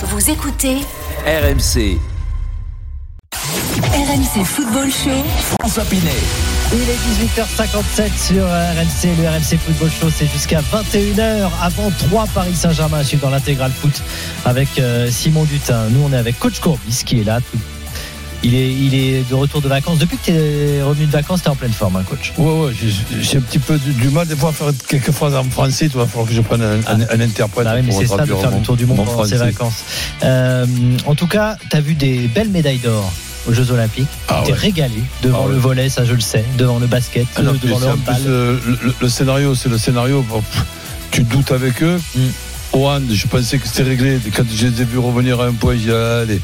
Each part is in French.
Vous écoutez RMC, RMC Football Show. François Pinet. Il est 18h57 sur RMC, le RMC Football Show, c'est jusqu'à 21h avant 3 Paris Saint-Germain à suivre dans l'intégral foot avec euh, Simon Dutin. Nous on est avec Coach Courbis qui est là. Il est, il est de retour de vacances. Depuis que tu es revenu de vacances, tu es en pleine forme, hein, coach. Ouais, ouais, j'ai- un petit peu du, du mal des fois à faire quelques phrases en français. Il va falloir que je prenne un, un- un interprète. Ah oui, mais c'est ça de faire le tour du monde mon pendant ses français. vacances. Euh, en tout cas, tu as vu des belles médailles d'or aux Jeux Olympiques. Ah tu t'es ouais. régalé devant Ah le volet, ça je le sais, devant le basket, Ah non, devant le c'est en handball. plus, euh, le, le- scénario, c'est le scénario. tu doutes avec eux. Mm. Au hand, je pensais que c'était réglé. Quand je les ai vus revenir à un point, j'ai dit, allez,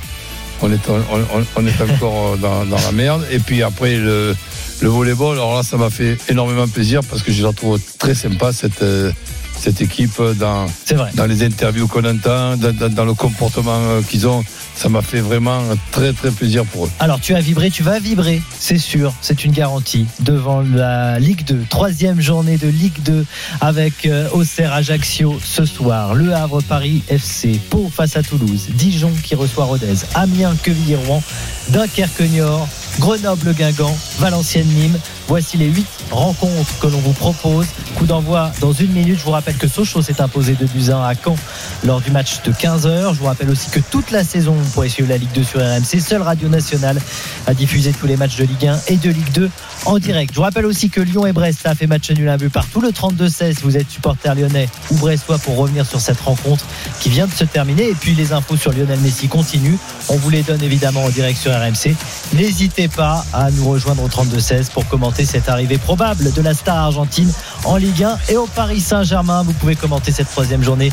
on est, encore dans, dans la merde. Et puis après, le, le volleyball, alors là, ça m'a fait énormément plaisir parce que je la trouve très sympa, cette, euh, cette équipe, dans, dans les interviews qu'on entend, dans, dans- dans le comportement euh, qu'ils ont. Ça m'a fait vraiment très, très plaisir pour eux. Alors tu as vibré, tu vas vibrer, c'est sûr, c'est une garantie devant la Ligue 2, troisième journée de Ligue 2 avec euh, Auxerre Ajaccio ce soir, Le Havre Paris FC, Pau face à Toulouse, Dijon qui reçoit Rodez, Amiens Quevilly Rouen, Dunkerque Niort, Grenoble Guingamp, Valenciennes Nîmes. Voici les huit rencontres que l'on vous propose. Coup d'envoi dans une minute. Je vous rappelle que Sochaux s'est imposé de buts à 1 à Caen lors du match de 15h. Je vous rappelle aussi que toute la saison, vous pourrez suivre la Ligue 2 sur RMC, seule radio nationale à diffuser tous les matchs de Ligue 1 et de Ligue 2 en direct. Je vous rappelle aussi que Lyon et Brest ça a fait match nul un but partout. Le 32-16, vous êtes supporter lyonnais ou brestois pour revenir sur cette rencontre qui vient de se terminer. Et puis les infos sur Lionel Messi continuent. On vous les donne évidemment en direct sur RMC. N'hésitez pas à nous rejoindre au 32-16 pour commenter cette arrivée probable de la star argentine en Ligue 1 et au Paris Saint-Germain. Vous pouvez commenter cette troisième journée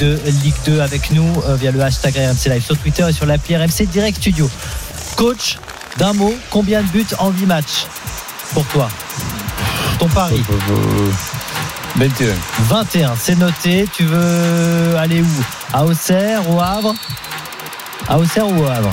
de Ligue 2 avec nous euh, via le hashtag RMC Live sur Twitter et sur l'appli RMC Direct Studio. Coach, d'un mot, combien de buts en 8 matchs? Pour toi Ton pari Euh, 21. 21, c'est noté. Tu veux aller où? À Auxerre, au Havre? À Auxerre ou au Havre?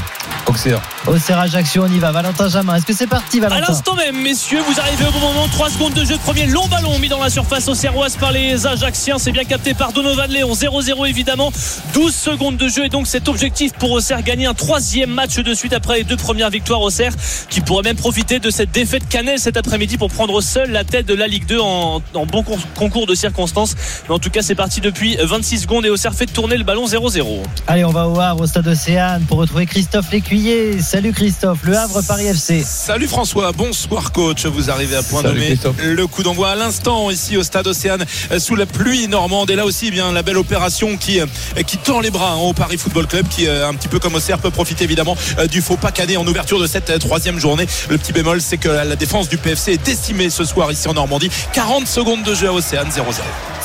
Auxerre. Auxerre Ajaccio, on y va. Valentin Jamin, est-ce que c'est parti, À Valentin l'instant même, messieurs, vous arrivez au bon moment. 3 secondes de jeu de premier long ballon mis dans la surface au Serroise par les Ajacciens. C'est bien capté par Donovan Léon. 0-0 évidemment. 12 secondes de jeu et donc cet objectif pour Auxerre gagner un troisième match de suite après les deux premières victoires Auxerre qui pourrait même profiter de cette défaite Canel cet après-midi pour prendre seul la tête de la Ligue 2 en, en bon con- concours de circonstances. Mais en tout cas, c'est parti depuis 26 secondes et Auxerre fait tourner le ballon 0-0. Allez, on va au Havre, au stade Océane, pour retrouver Christophe Lécuyer. Salut Christophe, le Havre Paris FC. Salut François, bonsoir coach. Vous arrivez à point Salut nommé. Christophe. Le coup d'envoi à l'instant ici au stade Océane euh, sous la pluie normande. Et là aussi, eh bien la belle opération qui euh, qui tord les bras hein, au Paris Football Club, qui euh, un petit peu comme Auxerre peut profiter évidemment du faux pas cadet en ouverture de cette troisième journée. Le petit bémol, c'est que la défense du PFC est décimée ce soir ici en Normandie. 40 secondes de jeu à Océane 0-0.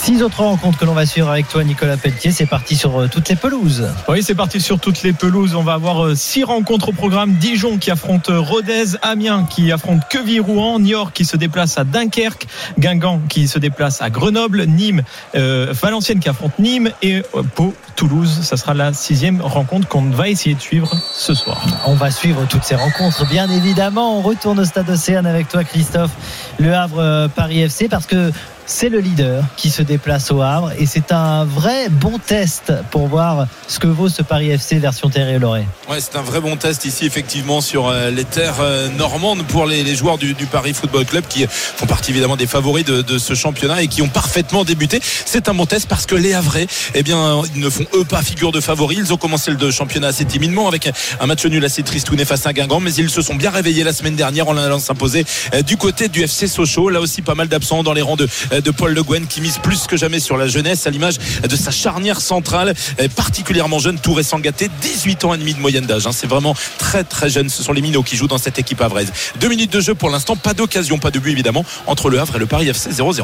Six autres rencontres que l'on va suivre avec toi, Nicolas Pelletier. C'est parti sur euh, toutes les pelouses. Oui, c'est parti sur toutes les pelouses. On va avoir euh, six rencontres au programme. Dijon qui affronte euh, Rodez, Amiens qui affronte Queville-Rouen, Niort qui se déplace à Dunkerque, Guingamp qui se déplace à Grenoble, Nîmes, euh, Valenciennes qui affronte Nîmes et Pau, Toulouse. Ça sera la sixième rencontre qu'on va essayer de suivre ce soir. On va suivre toutes ces rencontres, bien évidemment. On retourne au stade Océane avec toi, Christophe. Le Havre Paris FC, parce que c'est le leader qui se déplace au Havre et c'est un vrai bon test pour voir ce que vaut ce Paris FC version Terre et Loré. Ouais, c'est un vrai bon test ici, effectivement, sur euh, les terres euh, normandes pour les, joueurs du, Paris Football Club qui font partie évidemment des favoris de, ce championnat et qui ont parfaitement débuté. C'est un bon test parce que les Havrais, eh bien, ils ne font eux pas figure de favoris. Ils ont commencé le championnat assez timidement avec un match nul assez tristouné face à Guingamp, mais ils se sont bien réveillés la semaine dernière en allant s'imposer euh, du côté du FC Sochaux. Là aussi, pas mal d'absents dans les rangs de, de Paul Le Guen qui mise plus que jamais sur la jeunesse à l'image de sa charnière centrale, euh, particulièrement jeune, tout récent gâté, 18 ans et demi de moyenne d'âge. hein. C'est vraiment très très jeune. Ce sont les minots qui jouent dans cette équipe havraise. Deux minutes de jeu pour l'instant, pas d'occasion, pas de but évidemment entre le Havre et le Paris FC 0-0.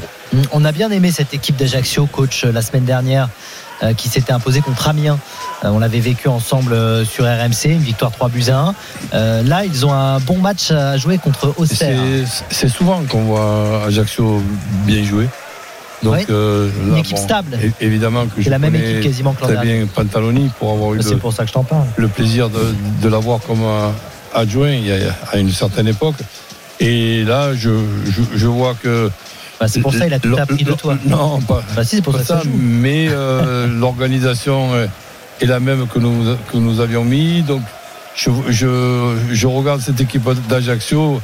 On a bien aimé cette équipe d'Ajaccio, coach, euh, la semaine dernière. Euh, qui s'était imposée contre Amiens. Euh, on l'avait vécu ensemble euh, sur RMC, une victoire 3 buts à 1. Euh, là, ils ont un bon match à jouer contre Auxerre. C'est souvent qu'on voit Ajaccio bien jouer. Donc, euh, Une équipe bon, stable. Évidemment que je C'est la même équipe quasiment que très bien Pantaloni pour avoir eu C'est le, pour ça que je t'en parle. le plaisir de, de l'avoir comme adjoint il y a, à une certaine époque. Et là, je, je, je vois que. Bah, c'est pour ça qu'il a tout appris de toi. Non, pas, Bah, si, c'est pour pas ça mais euh, l'organisation est la même que nous, que nous avions mis. Donc, je, je, je regarde cette équipe d'Ajaccio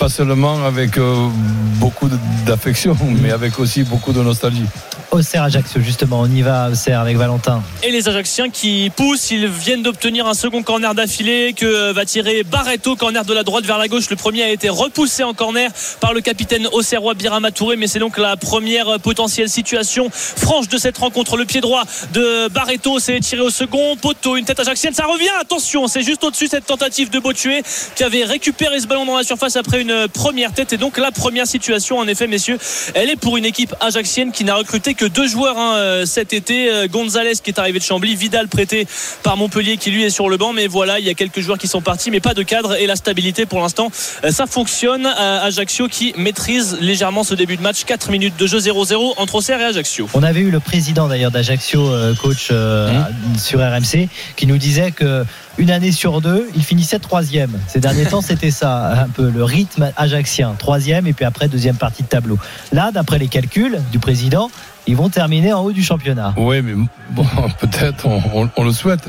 pas seulement avec euh, beaucoup d'affection, mais avec aussi beaucoup de nostalgie. Auxerre Ajaccio, justement, on y va, Auxerre, avec Valentin. Et les Ajacciens qui poussent, ils viennent d'obtenir un second corner d'affilée que va tirer Barreto, corner de la droite vers la gauche. Le premier a été repoussé en corner par le capitaine auxerrois Birama mais c'est donc la première potentielle situation franche de cette rencontre. Le pied droit de Barreto s'est tiré au second poteau, une tête ajaxienne, ça revient, attention, c'est juste au-dessus cette tentative de Botué qui avait récupéré ce ballon dans la surface après une première tête et donc la première situation en effet messieurs, elle est pour une équipe ajaxienne qui n'a recruté que deux joueurs hein, euh, cet été, Euh, Gonzalez qui est arrivé de Chambly, Vidal prêté par Montpellier qui lui est sur le banc mais voilà il y a quelques joueurs qui sont partis mais pas de cadre et la stabilité pour l'instant euh, ça fonctionne Ajaccio qui maîtrise légèrement ce début de match 4 minutes de jeu 0-0 entre Auxerre et Ajaccio On avait eu le président d'ailleurs d'Ajaccio, coach euh, sur RMC, qui nous disait que une année sur deux, il finissait troisième. Ces derniers temps, c'était ça, un peu le rythme ajaxien. Troisième et puis après deuxième partie de tableau. Là, d'après les calculs du président, ils vont terminer en haut du championnat. Oui, mais bon, peut-être, on, on- on le souhaite.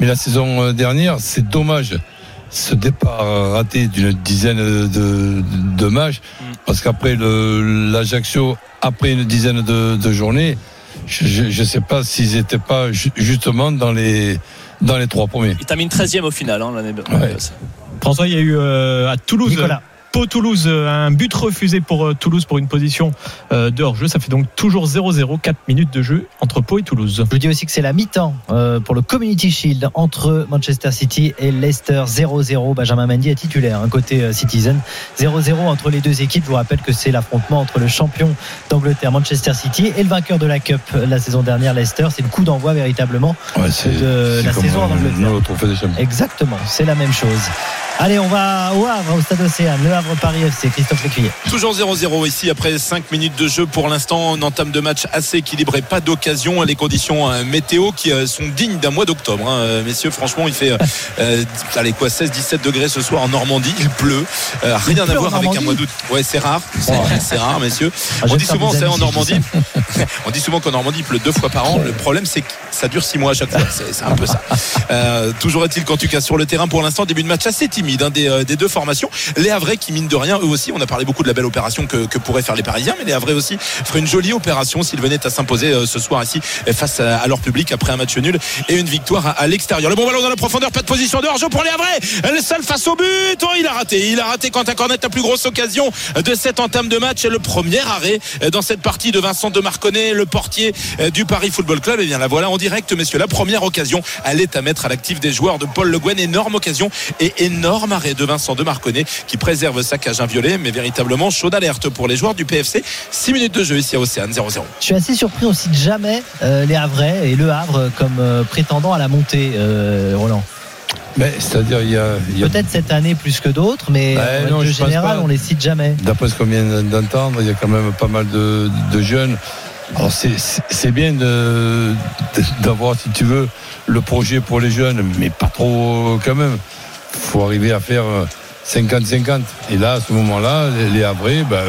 Mais la saison euh, dernière, c'est dommage. Ce départ raté d'une dizaine de, de, de matchs, parce qu'après le- l'Ajaccio, après une dizaine de, de journées, je ne sais pas s'ils n'étaient pas ju- justement dans les, dans les trois premiers. il termine 13e au final hein, l'année Ouais. François, il y a eu euh, à Toulouse. Nicolas. Pau Toulouse, euh, un but refusé pour euh, Toulouse pour une position euh, de hors-jeu. Ça fait donc toujours 0-0, 4 minutes de jeu entre Pau et Toulouse. Je vous dis aussi que c'est la mi-temps euh, pour le Community Shield entre Manchester City et Leicester 0-0. Benjamin Mendy est titulaire, un côté euh, Citizen. 0-0 entre les deux équipes. Je vous rappelle que c'est l'affrontement entre le champion d'Angleterre, Manchester City, et le vainqueur de la Cup la saison dernière, Leicester. C'est le coup d'envoi véritablement. Ouais, De la saison en Angleterre. Exactement, c'est la même chose. Allez, on va au Havre, au Stade Océane, le Havre Paris FC, Christophe Lécuyer. Toujours 0-0 ici après 5 minutes de jeu pour l'instant. On entame de match assez équilibré, pas d'occasion. Les conditions euh, météo qui euh, sont dignes d'un mois d'octobre. hein. Euh, Messieurs, franchement, il fait euh, allez quoi 16-17 degrés ce soir en Normandie. Il pleut. Euh, rien à pleut voir avec un mois d'août. Ouais, c'est rare. C'est c'est rare, messieurs. Ah, On dit souvent, c'est en Normandie. On dit souvent qu'en Normandie il pleut deux fois par an. Le problème, c'est que ça dure six mois à chaque fois. C'est c'est un peu ça. Euh, toujours est-il qu'en tout cas sur le terrain pour l'instant début de match assez timide hein, des, des deux formations. Les Havrais qui mine de rien eux aussi. On a parlé beaucoup de la belle opération que, pourraient faire les Parisiens, mais les Havrais aussi feraient une jolie opération s'ils venaient à s'imposer euh, ce soir ici face à, à leur public après un match nul et une victoire à, à l'extérieur. Le bon ballon dans la profondeur, pas de position de hors-jeu pour les Havrais. Le seul face au but. Oh, il a raté. Il a raté Quentin Cornet la plus grosse occasion de cette entame de match et le premier arrêt euh, dans cette partie de Vincent de Marconnet, le portier euh, du Paris Football Club. Et bien la voilà en direct, messieurs. La première occasion, elle est à mettre à l'actif des joueurs de Paul Le Guen. Énorme occasion et énorme arrêt de Vincent de Marconnet qui préserve sa cage inviolée, mais véritablement chaude alerte pour les joueurs du PFC. 6 minutes de jeu ici à Océane 0-0. Je suis assez surpris, on cite jamais euh, les Havrais et le Havre comme euh, prétendant à la montée, euh, Roland. Mais c'est-à-dire, il y a, Peut-être cette année plus que d'autres, mais en pas. on les cite jamais. D'après ce qu'on vient d'entendre, il y a quand même pas mal de, de jeunes. Alors c'est- bien de- de- d'avoir, si tu veux, le projet pour les jeunes, mais pas trop quand même. Il faut arriver à faire euh, 50-50. Et là, à ce moment-là, les, Havrais, ben,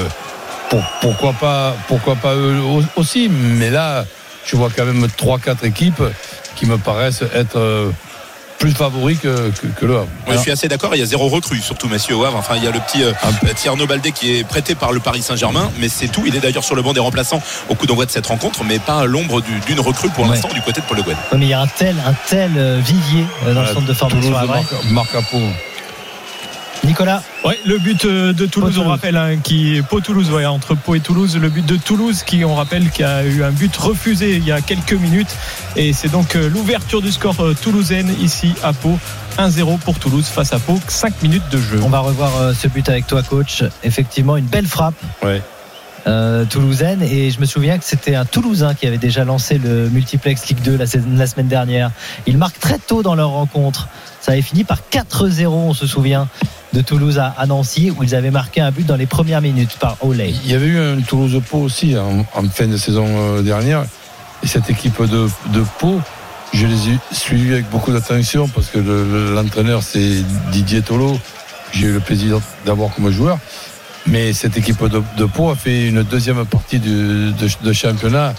pour- pourquoi, pas, pourquoi pas eux au- aussi Mais là, je vois quand même 3-4 équipes qui me paraissent être euh, plus favoris que, que, que le Havre. Je suis assez d'accord. Il y a zéro recrue, surtout messieurs au Havre. Enfin, il y a le petit euh, Tierno Baldé qui est prêté par le Paris Saint-Germain, mais c'est tout. Il est d'ailleurs sur le banc des remplaçants au coup d'envoi de cette rencontre, mais pas à l'ombre du- d'une recrue pour Ouais. l'instant du côté de Paul Le Guen. Ouais, mais il y a un tel, un tel euh, vivier euh, dans le centre de formation. Marc. Nicolas, Ouais, le but euh, de Toulouse, Pau on rappelle, hein, qui Pau Toulouse, ouais, entre Pau et Toulouse, le but de Toulouse qui, on rappelle, qui a eu un but refusé il y a quelques minutes, et c'est donc euh, l'ouverture du score euh, toulousaine ici à Pau, 1-0 pour Toulouse face à Pau, 5 minutes de jeu. on va revoir euh, ce but avec toi, coach. Effectivement, une belle frappe. Ouais. euh, toulousaine et je me souviens que c'était un Toulousain qui avait déjà lancé le multiplex Ligue 2 la, la semaine dernière. Ils marquent très tôt dans leur rencontre. Ça avait fini par 4-0, on se souvient, de Toulouse à, Nancy où ils avaient marqué un but dans les premières minutes par Olay. Il y avait eu un Toulouse-Pau aussi en, en fin de saison euh, dernière. Et cette équipe de, de Pau, je les ai suivis avec beaucoup d'attention parce que le- le- l'entraîneur, c'est Didier Tolo. J'ai eu le plaisir d'avoir comme joueur. Mais cette équipe de, de Pau a fait une deuxième partie de championnat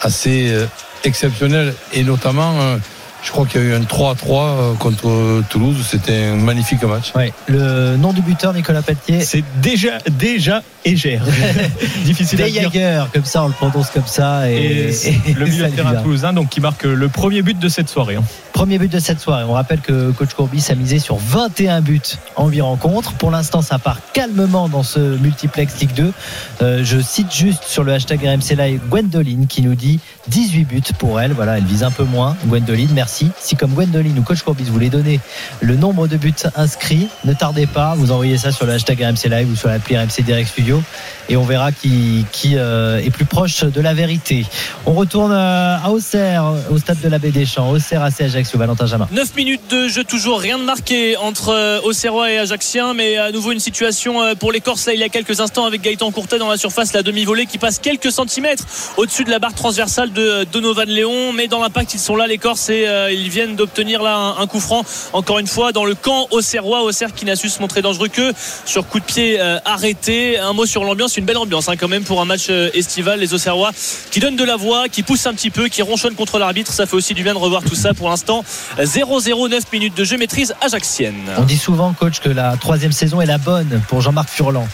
assez euh, exceptionnelle. Et notamment, euh, Je crois qu'il y a eu un 3-3 euh, contre Toulouse. C'était un magnifique match. Ouais. Le nom du buteur, Nicolas Pelletier. C'est déjà, déjà Égère. Difficile à dire. Jaeger, comme ça, on le prononce comme ça. Et, Et et le milieu toulousain, donc qui marque le premier but de cette soirée. hein. Premier but de cette soirée. On rappelle que coach Courbis a misé sur 21 buts en 8 rencontres. Pour l'instant, ça part calmement dans ce multiplex Ligue 2. Euh, je cite juste sur le hashtag RMC Live Gwendoline qui nous dit 18 buts pour elle. Voilà, elle vise un peu moins. Gwendoline, merci. Si comme Gwendoline ou coach Courbis voulez donner le nombre de buts inscrits, ne tardez pas. Vous envoyez ça sur le hashtag RMC Live ou sur l'appli RMC Direct Studio et on verra qui, euh, est plus proche de la vérité. On retourne euh, à Auxerre, au stade de la Baie des Champs. Auxerre AC Ajaccio, Valentin Jamin. 9 minutes de jeu, toujours rien de marqué entre euh, Auxerrois et Ajaxien, mais à nouveau une situation pour les Corses là il y a quelques instants avec Gaëtan Courtet dans la surface, la demi-volée qui passe quelques centimètres au-dessus de la barre transversale de Donovan Léon, mais dans l'impact ils sont là les Corses et ils viennent d'obtenir là un, coup franc encore une fois dans le camp Auxerrois, Auxerre qui n'a su se montrer dangereux que sur coup de pied arrêté. Un mot sur l'ambiance, une belle ambiance hein, quand même pour un match euh, estival, les Auxerrois qui donnent de la voix, qui poussent un petit peu, qui ronchonnent contre l'arbitre, ça fait aussi du bien de revoir tout ça pour l'instant. 0-0, 9 minutes de jeu, maîtrise ajaxienne. On dit souvent, coach, que la troisième saison est la bonne pour Jean-Marc Furlan.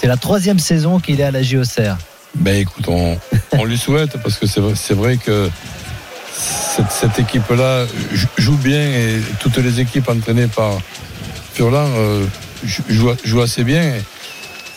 C'est la troisième saison qu'il est à la J Auxerre. Ben écoute, on, on lui souhaite parce que c'est vrai, c'est vrai que cette, cette équipe-là jou- joue bien et toutes les équipes entraînées par Furlan euh, jou- jouent, jouent assez bien. Et c'est,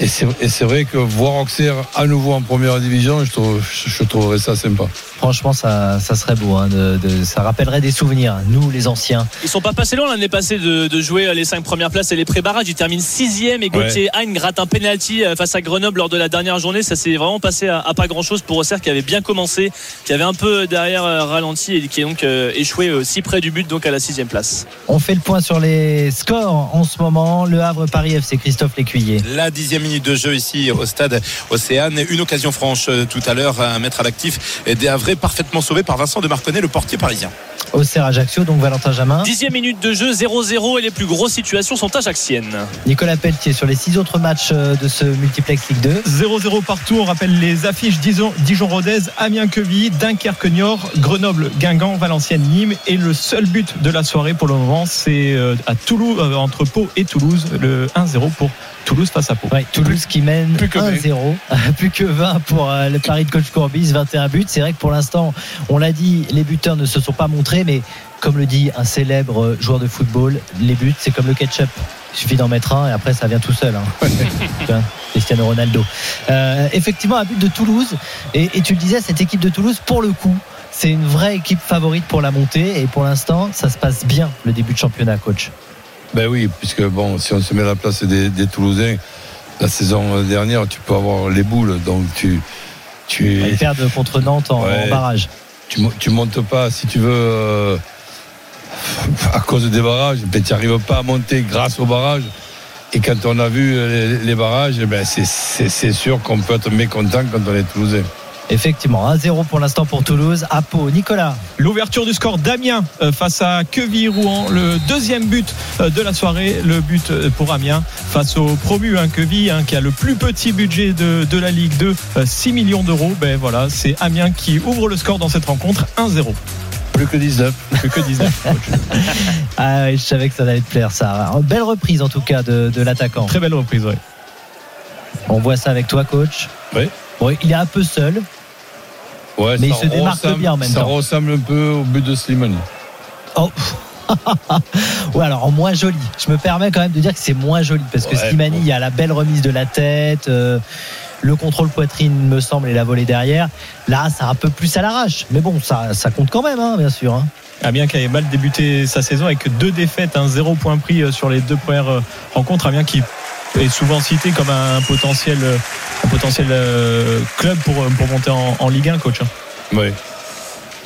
et c'est vrai que voir Auxerre à nouveau en première division, je, trouve, je, je trouverais ça sympa. Franchement, ça, ça serait beau. hein, de- de- ça rappellerait des souvenirs, nous, les anciens. Ils sont pas passés loin l'année passée de, de jouer les 5 premières places et les pré-barrages. Ils terminent 6 et Gauthier Hein gratte un penalty euh, face à Grenoble lors de la dernière journée. Ça s'est vraiment passé à, à pas grand chose pour Auxerre qui avait bien commencé, qui avait un peu derrière euh, ralenti et qui est donc euh, échoué euh, si près du but, donc à la 6 place. On fait le point sur les scores en ce moment. Le Havre Paris FC, Christophe Lécuyer. La dixième minute de jeu ici au stade Océane. Une occasion franche euh, tout à l'heure à mettre à l'actif et des Havrais parfaitement sauvés par Vincent de Marconnet, le portier parisien. Auxerre Ajaccio, donc Valentin Jamin. Dixième minute de jeu, 0-0 et les plus grosses situations sont ajaxiennes. Nicolas Pelletier sur les six autres matchs euh, de ce multiplex Ligue 2. 0-0 partout. On rappelle les affiches Dijon- Dijon-Rodez, Amiens-Quevilly, Dunkerque-Niort, Grenoble-Guingamp, Valenciennes-Nîmes. Et le seul but de la soirée pour le moment, c'est euh, à Toulouse, euh, entre Pau et Toulouse, le 1-0 pour Toulouse face à Pau. Ouais, Toulouse qui mène plus que 1-0. plus que 20 pour le pari de coach Courbis, 21 buts. C'est vrai que pour l'instant, on l'a dit, les buteurs ne se sont pas montrés, mais comme le dit un célèbre joueur de football, les buts, c'est comme le ketchup. Il suffit d'en mettre un et après ça vient tout seul. hein. Cristiano Ronaldo. Euh, effectivement, un but de Toulouse. Et, et tu le disais, cette équipe de Toulouse, pour le coup, c'est une vraie équipe favorite pour la montée. Et pour l'instant, ça se passe bien le début de championnat, coach. Ben oui, puisque bon, si on se met à la place des, des Toulousains, la saison dernière, tu peux avoir les boules, donc tu tu Ils perdent contre Nantes en, Ouais. en barrage. Tu, tu montes pas, si tu veux, euh, à cause des barrages, ben, tu n'arrives pas à monter grâce aux barrages. Et quand on a vu les, les barrages, ben, c'est sûr qu'on peut être mécontent quand on est Toulousain. Effectivement, 1-0 pour l'instant pour Toulouse. À Pau, Nicolas. L'ouverture du score d'Amiens euh, face à Queville-Rouen. Le deuxième but euh, de la soirée, le but euh, pour Amiens face au promu hein, Queville, hein, qui a le plus petit budget de, de la Ligue 2, euh, 6 millions d'euros. Ben voilà, c'est Amiens qui ouvre le score dans cette rencontre, 1-0. Plus que 19. Plus que 19. Ah oui, je savais que ça allait te plaire ça. Belle reprise en tout cas de, de l'attaquant. Très belle reprise, ouais. On voit ça avec toi, coach. Oui. Bon, il est un peu seul. Ouais, Mais ça il se démarque ressemble- bien en même Ça temps. ressemble un peu au but de Slimani. Oh. ouais, alors en moins joli. Je me permets quand même de dire que c'est moins joli parce que Ouais, Slimani, bon. il y a la belle remise de la tête, euh, le contrôle poitrine, me semble, et la volée derrière. Là, c'est un peu plus à l'arrache. Mais bon, ça, ça compte quand même, hein, bien sûr. hein. Amiens qui avait mal débuté sa saison avec deux défaites, un zéro point pris euh, sur les deux premières euh, rencontres. Amiens qui est souvent cité comme un potentiel, un potentiel euh, club pour, pour monter en, en Ligue 1, coach. hein. Oui.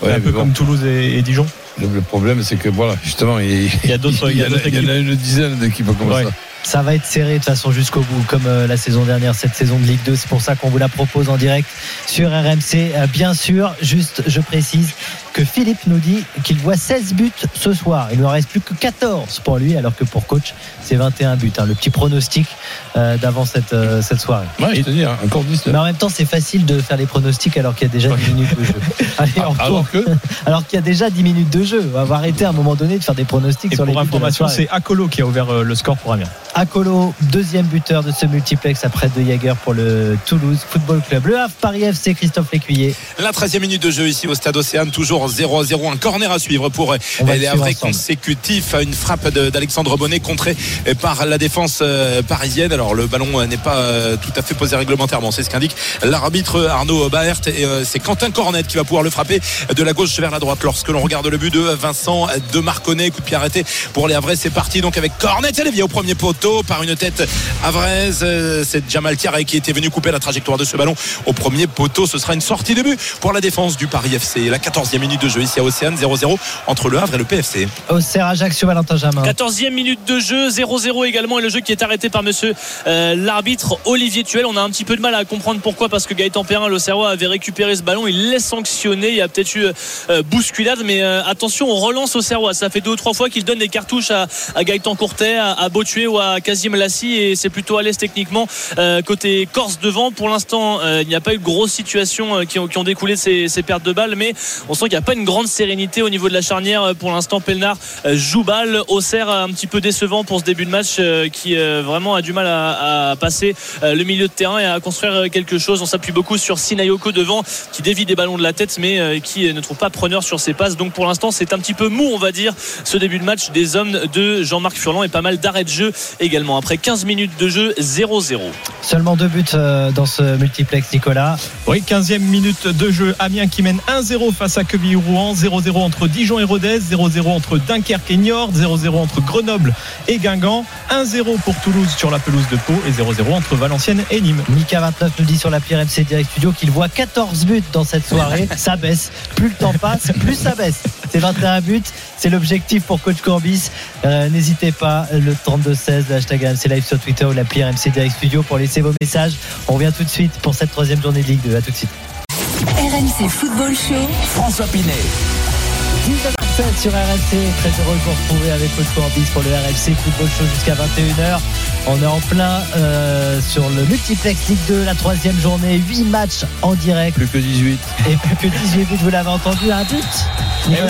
Ouais, un peu bon, comme Toulouse et, et Dijon. le, le problème, c'est que voilà, justement, il, Il y a d'autres- il y a en d'autres il y en a une dizaine d'équipes comme Ouais. ça. Ça va être serré de toute façon jusqu'au bout, comme euh, la saison dernière, cette saison de Ligue 2. C'est pour ça qu'on vous la propose en direct sur RMC. Euh, bien sûr, juste, je précise que Philippe nous dit qu'il voit 16 buts ce soir. Il ne reste plus que 14 pour lui, alors que pour coach, c'est 21 buts. hein. Le petit pronostic euh, d'avant cette, euh, cette soirée. Ouais, je te dis, hein, encore 19. Mais en même temps, c'est facile de faire les pronostics alors qu'il y a déjà 10 minutes de jeu. Allez, on retourne. Alors que Alors qu'il y a déjà 10 minutes de jeu. On va arrêter à un moment donné de faire des pronostics Et sur les pour la information, c'est Akolo qui a ouvert euh, le score pour Amiens. Akolo, deuxième buteur de ce multiplex après De Jager pour le Toulouse Football Club. Le Havre Paris FC, Christophe Lécuyer. La 13e minute de jeu ici au stade Océane, toujours 0 à 0. Un corner à suivre pour les Havrais ensemble. consécutifs. Une frappe d'Alexandre Bonnet contrée par la défense euh, parisienne. Alors le ballon euh, n'est pas euh, tout à fait posé réglementairement, c'est ce qu'indique l'arbitre Arnaud Baert. Et c'est Quentin Cornet qui va pouvoir le frapper de la gauche vers la droite. Lorsque l'on regarde le but de Vincent de Marconnet, coup de pied arrêté pour les Havrais, c'est parti donc avec Cornet. Elle est vient au premier poteau par une tête havraise. C'est Jamal Thierry qui était venu couper la trajectoire de ce ballon au premier poteau. Ce sera une sortie de but pour la défense du Paris FC. La 14e minute de jeu ici à Océane, 0-0 entre le Havre et le PFC. Auxerre, Ajaccio, Valentin Jamin. 14e minute de jeu, 0-0 également, et le jeu qui est arrêté par monsieur euh, l'arbitre Olivier Tuel. On a un petit peu de mal à comprendre pourquoi, parce que Gaëtan Perrin, le Serrois, avait récupéré ce ballon. Il l'est sanctionné. Il y a peut-être eu euh, bousculade, mais euh, attention, on relance au Serrois. Ça fait deux ou trois fois qu'il donne des cartouches à, à Gaëtan Courtet, à, à Botué ou à Kazim Lassi, et c'est plutôt à l'aise techniquement euh, côté Corse devant. Pour l'instant, euh, il n'y a pas eu de grosses situations euh, qui, ont, qui ont découlé de ces, ces pertes de balles, mais on sent qu'il n'y a pas une grande sérénité au niveau de la charnière. Euh, Pour l'instant, Pelnard euh, joue balle. Auxerre un petit peu décevant pour ce début de match euh, qui vraiment a du mal à, à passer le milieu de terrain et à construire quelque chose. On s'appuie beaucoup sur Sinayoko devant qui dévie des ballons de la tête mais qui ne trouve pas preneur sur ses passes. Donc pour l'instant, c'est un petit peu mou, on va dire, ce début de match des hommes de Jean-Marc Furlan et pas mal d'arrêts de jeu également. Après 15 minutes de jeu, 0-0. Seulement deux buts dans ce multiplex, Nicolas. Oui, 15e minute de jeu. Amiens qui mène 1-0 face à Quevilly-Rouen. 0-0 entre Dijon et Rodez. 0-0 entre Dunkerque et Niort. 0-0 entre Grenoble et Guingamp. 1-0 pour Toulouse sur la pelouse de Pau. Et 0-0 entre Valenciennes et Nîmes. Mika 29 nous dit sur l'appli RMC Direct Studio qu'il voit 14 buts dans cette soirée. ça baisse. Plus le temps passe, plus ça baisse. C'est 21 buts. C'est l'objectif pour coach Corbis. Euh, N'hésitez pas, le 32-16, le hashtag RMC Live sur Twitter ou l'appli RMC Direct Studio pour laisser vos messages. On revient tout de suite pour cette troisième journée de Ligue 2. À tout de suite. RMC Football Show. François Pinet. 19h07 sur RMC. Très heureux de vous retrouver avec coach Corbis pour le RMC Football Show jusqu'à 21h. On est en plein euh, sur le multiplex Ligue 2, la troisième journée. 8 matchs en direct. plus que 18. Et plus que 18 buts, vous l'avez entendu, un but.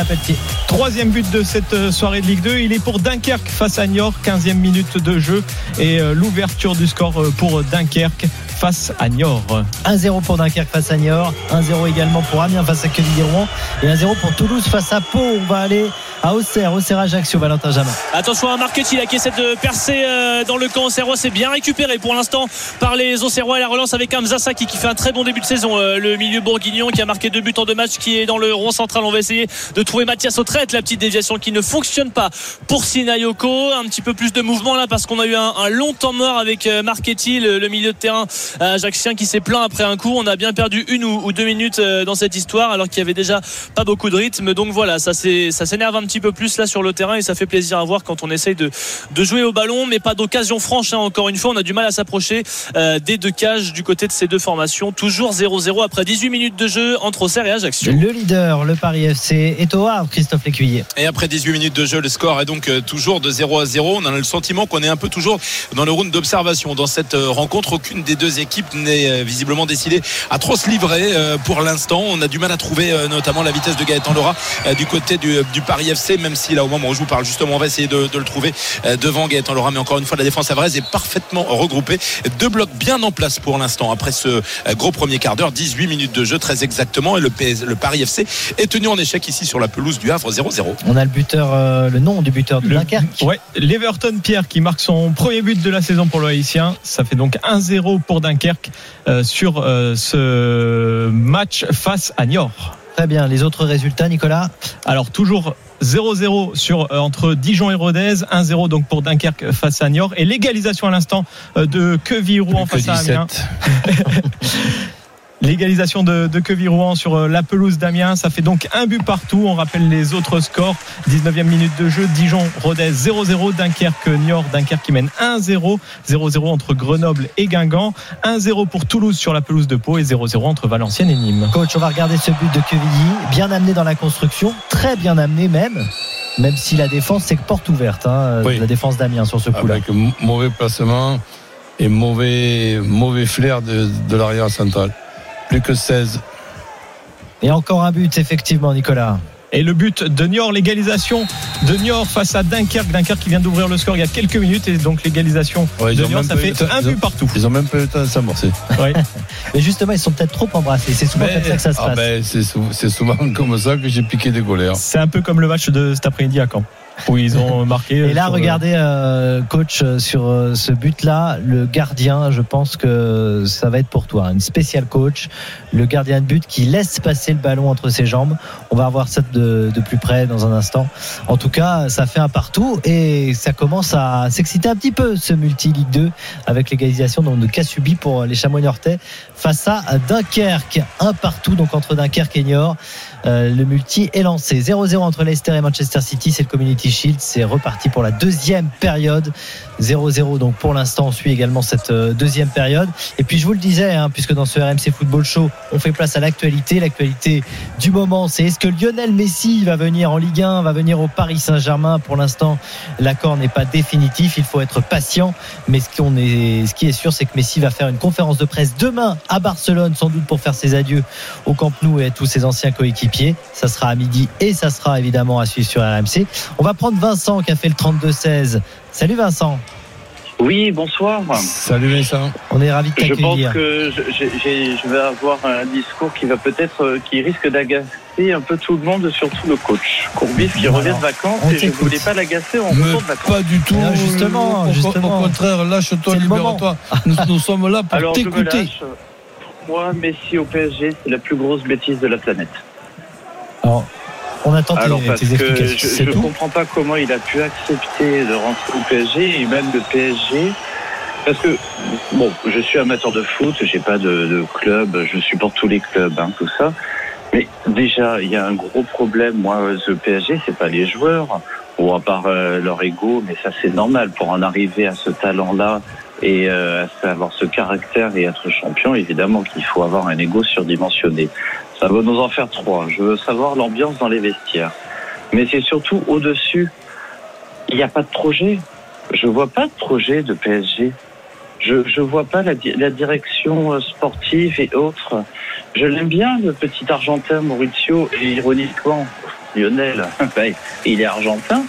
Pelletier. Troisième but de cette euh, soirée de Ligue 2. Il est pour Dunkerque face à Niort. 15e minute de jeu. Et euh, l'ouverture du score pour Dunkerque face à Niort. 1-0 pour Dunkerque face à Niort. 1-0 également pour Amiens face à Quevilly-Rouen. Et 1-0 pour Toulouse face à Pau. On va aller à Auxerre. Auxerre Ajaccio, Valentin Jamin. Attention à Marchetti là qui essaie de percer euh, dans le camp Auxerrois. C'est bien récupéré pour l'instant par les Auxerrois et la relance avec Hamza Saki qui fait un très bon début de saison. Euh, le milieu bourguignon qui a marqué deux buts en deux matchs qui est dans le rond central. On va essayer de trouver Mathias Autrette, la petite déviation qui ne fonctionne pas pour Sinayoko. Un petit peu plus de mouvement là parce qu'on a eu un, long temps mort avec euh, Marchetti, le, milieu de terrain ajaxien qui s'est plaint après un coup. On a bien perdu une ou, deux minutes euh, dans cette histoire alors qu'il y avait déjà pas beaucoup de rythme. Donc voilà, ça c'est- ça s'énerve un petit peu plus là sur le terrain et ça fait plaisir à voir quand on essaye de, de jouer au ballon, mais pas d'occasion franche. hein. Encore une fois, on a du mal à s'approcher euh, des deux cages du côté de ces deux formations. Toujours 0-0 après 18 minutes de jeu entre Auxerre et Ajaccio. Le leader, le Paris FC, est au Havre, Christophe Lécuyer. Et après 18 minutes de jeu, le score est donc euh, toujours de 0 à 0. On a le sentiment qu'on est un peu toujours dans le round d'observation. Dans cette euh, rencontre, aucune des deux équipes n'est euh, visiblement décidée à trop se livrer euh, pour l'instant. On a du mal à trouver euh, notamment la vitesse de Gaëtan Laura du côté du, du Paris FC, même si là au moment où je vous parle justement, on va essayer de, de le trouver devant Gaëtan Laura. Mais encore une fois, la défense avraise est parfaitement regroupée. Deux blocs bien en place pour l'instant après ce gros premier quart d'heure. 18 minutes de jeu très exactement. Et le, PS le Paris FC est tenu en échec ici sur la pelouse du Havre 0-0. On a le buteur, euh, le nom du buteur de Le- Dunkerque. Ouais, l'Everton Pierre qui marque son premier but de la saison pour le Haïtien. Ça fait donc 1-0 pour Dunkerque euh, sur euh, ce match face à Niort. Très bien. Les autres résultats, Nicolas? Alors toujours 0-0 sur euh, entre Dijon et Rodez, 1-0 donc pour Dunkerque face à Niort et l'égalisation à l'instant euh, de Quevilly-Rouen face à Amiens. 17. L'égalisation de, de Queville-Rouen sur euh, la pelouse d'Amiens, ça fait donc un but partout. On rappelle les autres scores. 19e minute de jeu, Dijon, Rodez 0-0, Dunkerque, Niort, Dunkerque qui mène 1-0, 0-0 entre Grenoble et Guingamp, 1-0 pour Toulouse sur la pelouse de Pau et 0-0 entre Valenciennes et Nîmes. Coach, on va regarder ce but de Quevilly, bien amené dans la construction, très bien amené même. Même si la défense, c'est que porte ouverte, hein, Oui. la défense d'Amiens sur ce coup-là. Avec mauvais placement et mauvais, mauvais flair de, de l'arrière central. Plus que 16. Et encore un but, effectivement, Nicolas. Et le but de Niort, l'égalisation de Niort face à Dunkerque. Dunkerque qui vient d'ouvrir le score il y a quelques minutes et donc l'égalisation Ouais, ils de ont Niort, même ça fait temps- un ont- but partout. Ils ont même pas eu le temps de s'amorcer. Ouais. Mais justement, ils sont peut-être trop embrassés. C'est souvent comme ça que ça se ah passe. ben, c'est sou- c'est souvent comme ça que j'ai piqué des colères. C'est un peu comme le match de cet après-midi à Caen où ils ont marqué. Et là, euh, regardez, euh, coach, euh, sur euh, ce but-là, le gardien, je pense que ça va être pour toi. Une spéciale coach, le gardien de but qui laisse passer le ballon entre ses jambes. On va voir ça de, de plus près dans un instant. En tout cas, ça fait un partout et ça commence à s'exciter un petit peu, ce multi-Ligue 2, avec l'égalisation de Cassubi pour les Chamois Niortais face à Dunkerque. Un partout, donc entre Dunkerque et Niort. Euh, le multi est lancé. 0-0 entre Leicester et Manchester City. C'est le Community Shield. C'est reparti pour la deuxième période. 0-0. Donc pour l'instant, on suit également cette euh, deuxième période. Et puis je vous le disais, hein, puisque dans ce RMC Football Show, on fait place à l'actualité. L'actualité du moment, c'est est-ce que Lionel Messi va venir en Ligue 1, va venir au Paris Saint-Germain? Pour l'instant, l'accord n'est pas définitif. Il faut être patient. Mais ce, qui est sûr, c'est que Messi va faire une conférence de presse demain à Barcelone, sans doute pour faire ses adieux au Camp Nou et à tous ses anciens coéquipiers. Ça sera à midi et ça sera évidemment à suivre sur RMC. On va prendre Vincent qui a fait le 32-16. Salut Vincent, Oui, bonsoir. Salut Vincent. on est ravis de Je pense t'accueillir. que je, vais avoir un discours qui va peut-être, euh, qui risque d'agacer un peu tout le monde, surtout le coach Courbis qui revient de vacances et je t'écoute. voulais pas l'agacer en retour de vacances. pas du tout. Non, justement, justement. Au contraire, lâche-toi, libère-toi. Nous, nous sommes là pour t'écouter. lâche. Moi, Messi au PSG, c'est la plus grosse bêtise de la planète. Alors, on attend tes, Alors parce tes que explications. je, tout comprends pas comment il a pu accepter de rentrer au PSG et même le PSG. Parce que bon, je suis amateur de foot, j'ai pas de, de club, je supporte tous les clubs, hein, tout ça. Mais déjà, il y a un gros problème. Moi, le PSG, c'est pas les joueurs, ou à part euh, leur ego, mais ça c'est normal pour en arriver à ce talent-là et euh, à avoir ce caractère et être champion. Évidemment qu'il faut avoir un ego surdimensionné. Ça va nous en faire trois. Je veux savoir l'ambiance dans les vestiaires. Mais c'est surtout au-dessus. Il n'y a pas de projet. Je vois pas de projet de PSG. Je je vois pas la, di- la direction euh, sportive et autres. Je l'aime bien, le petit Argentin Mauricio, et ironiquement, Lionel, ben, il est argentin.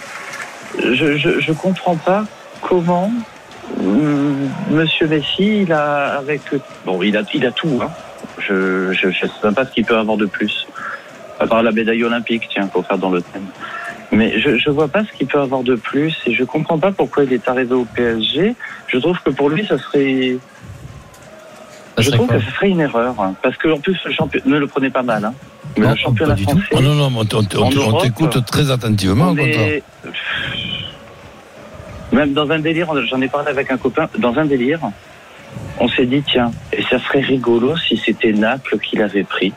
Je, je comprends pas comment Monsieur Messi, il a avec bon, il a il a tout. Hein. Je je, je sais même pas ce qu'il peut avoir de plus. À part la médaille olympique, tiens, pour faire dans le thème. Mais je je vois pas ce qu'il peut avoir de plus et je comprends pas pourquoi il est arrivé au PSG. Je trouve que pour lui, ça serait Ça je trouve que ce serait une erreur. hein. Parce que en plus, le champion... ne le prenez pas mal. Hein. Mais Non, le championnat français, Oh non, non, mais on, on t'écoute très attentivement, on est... Même dans un délire, j'en ai parlé avec un copain, dans un délire, on s'est dit, tiens, et ça serait rigolo si c'était Naples qui l'avait pris.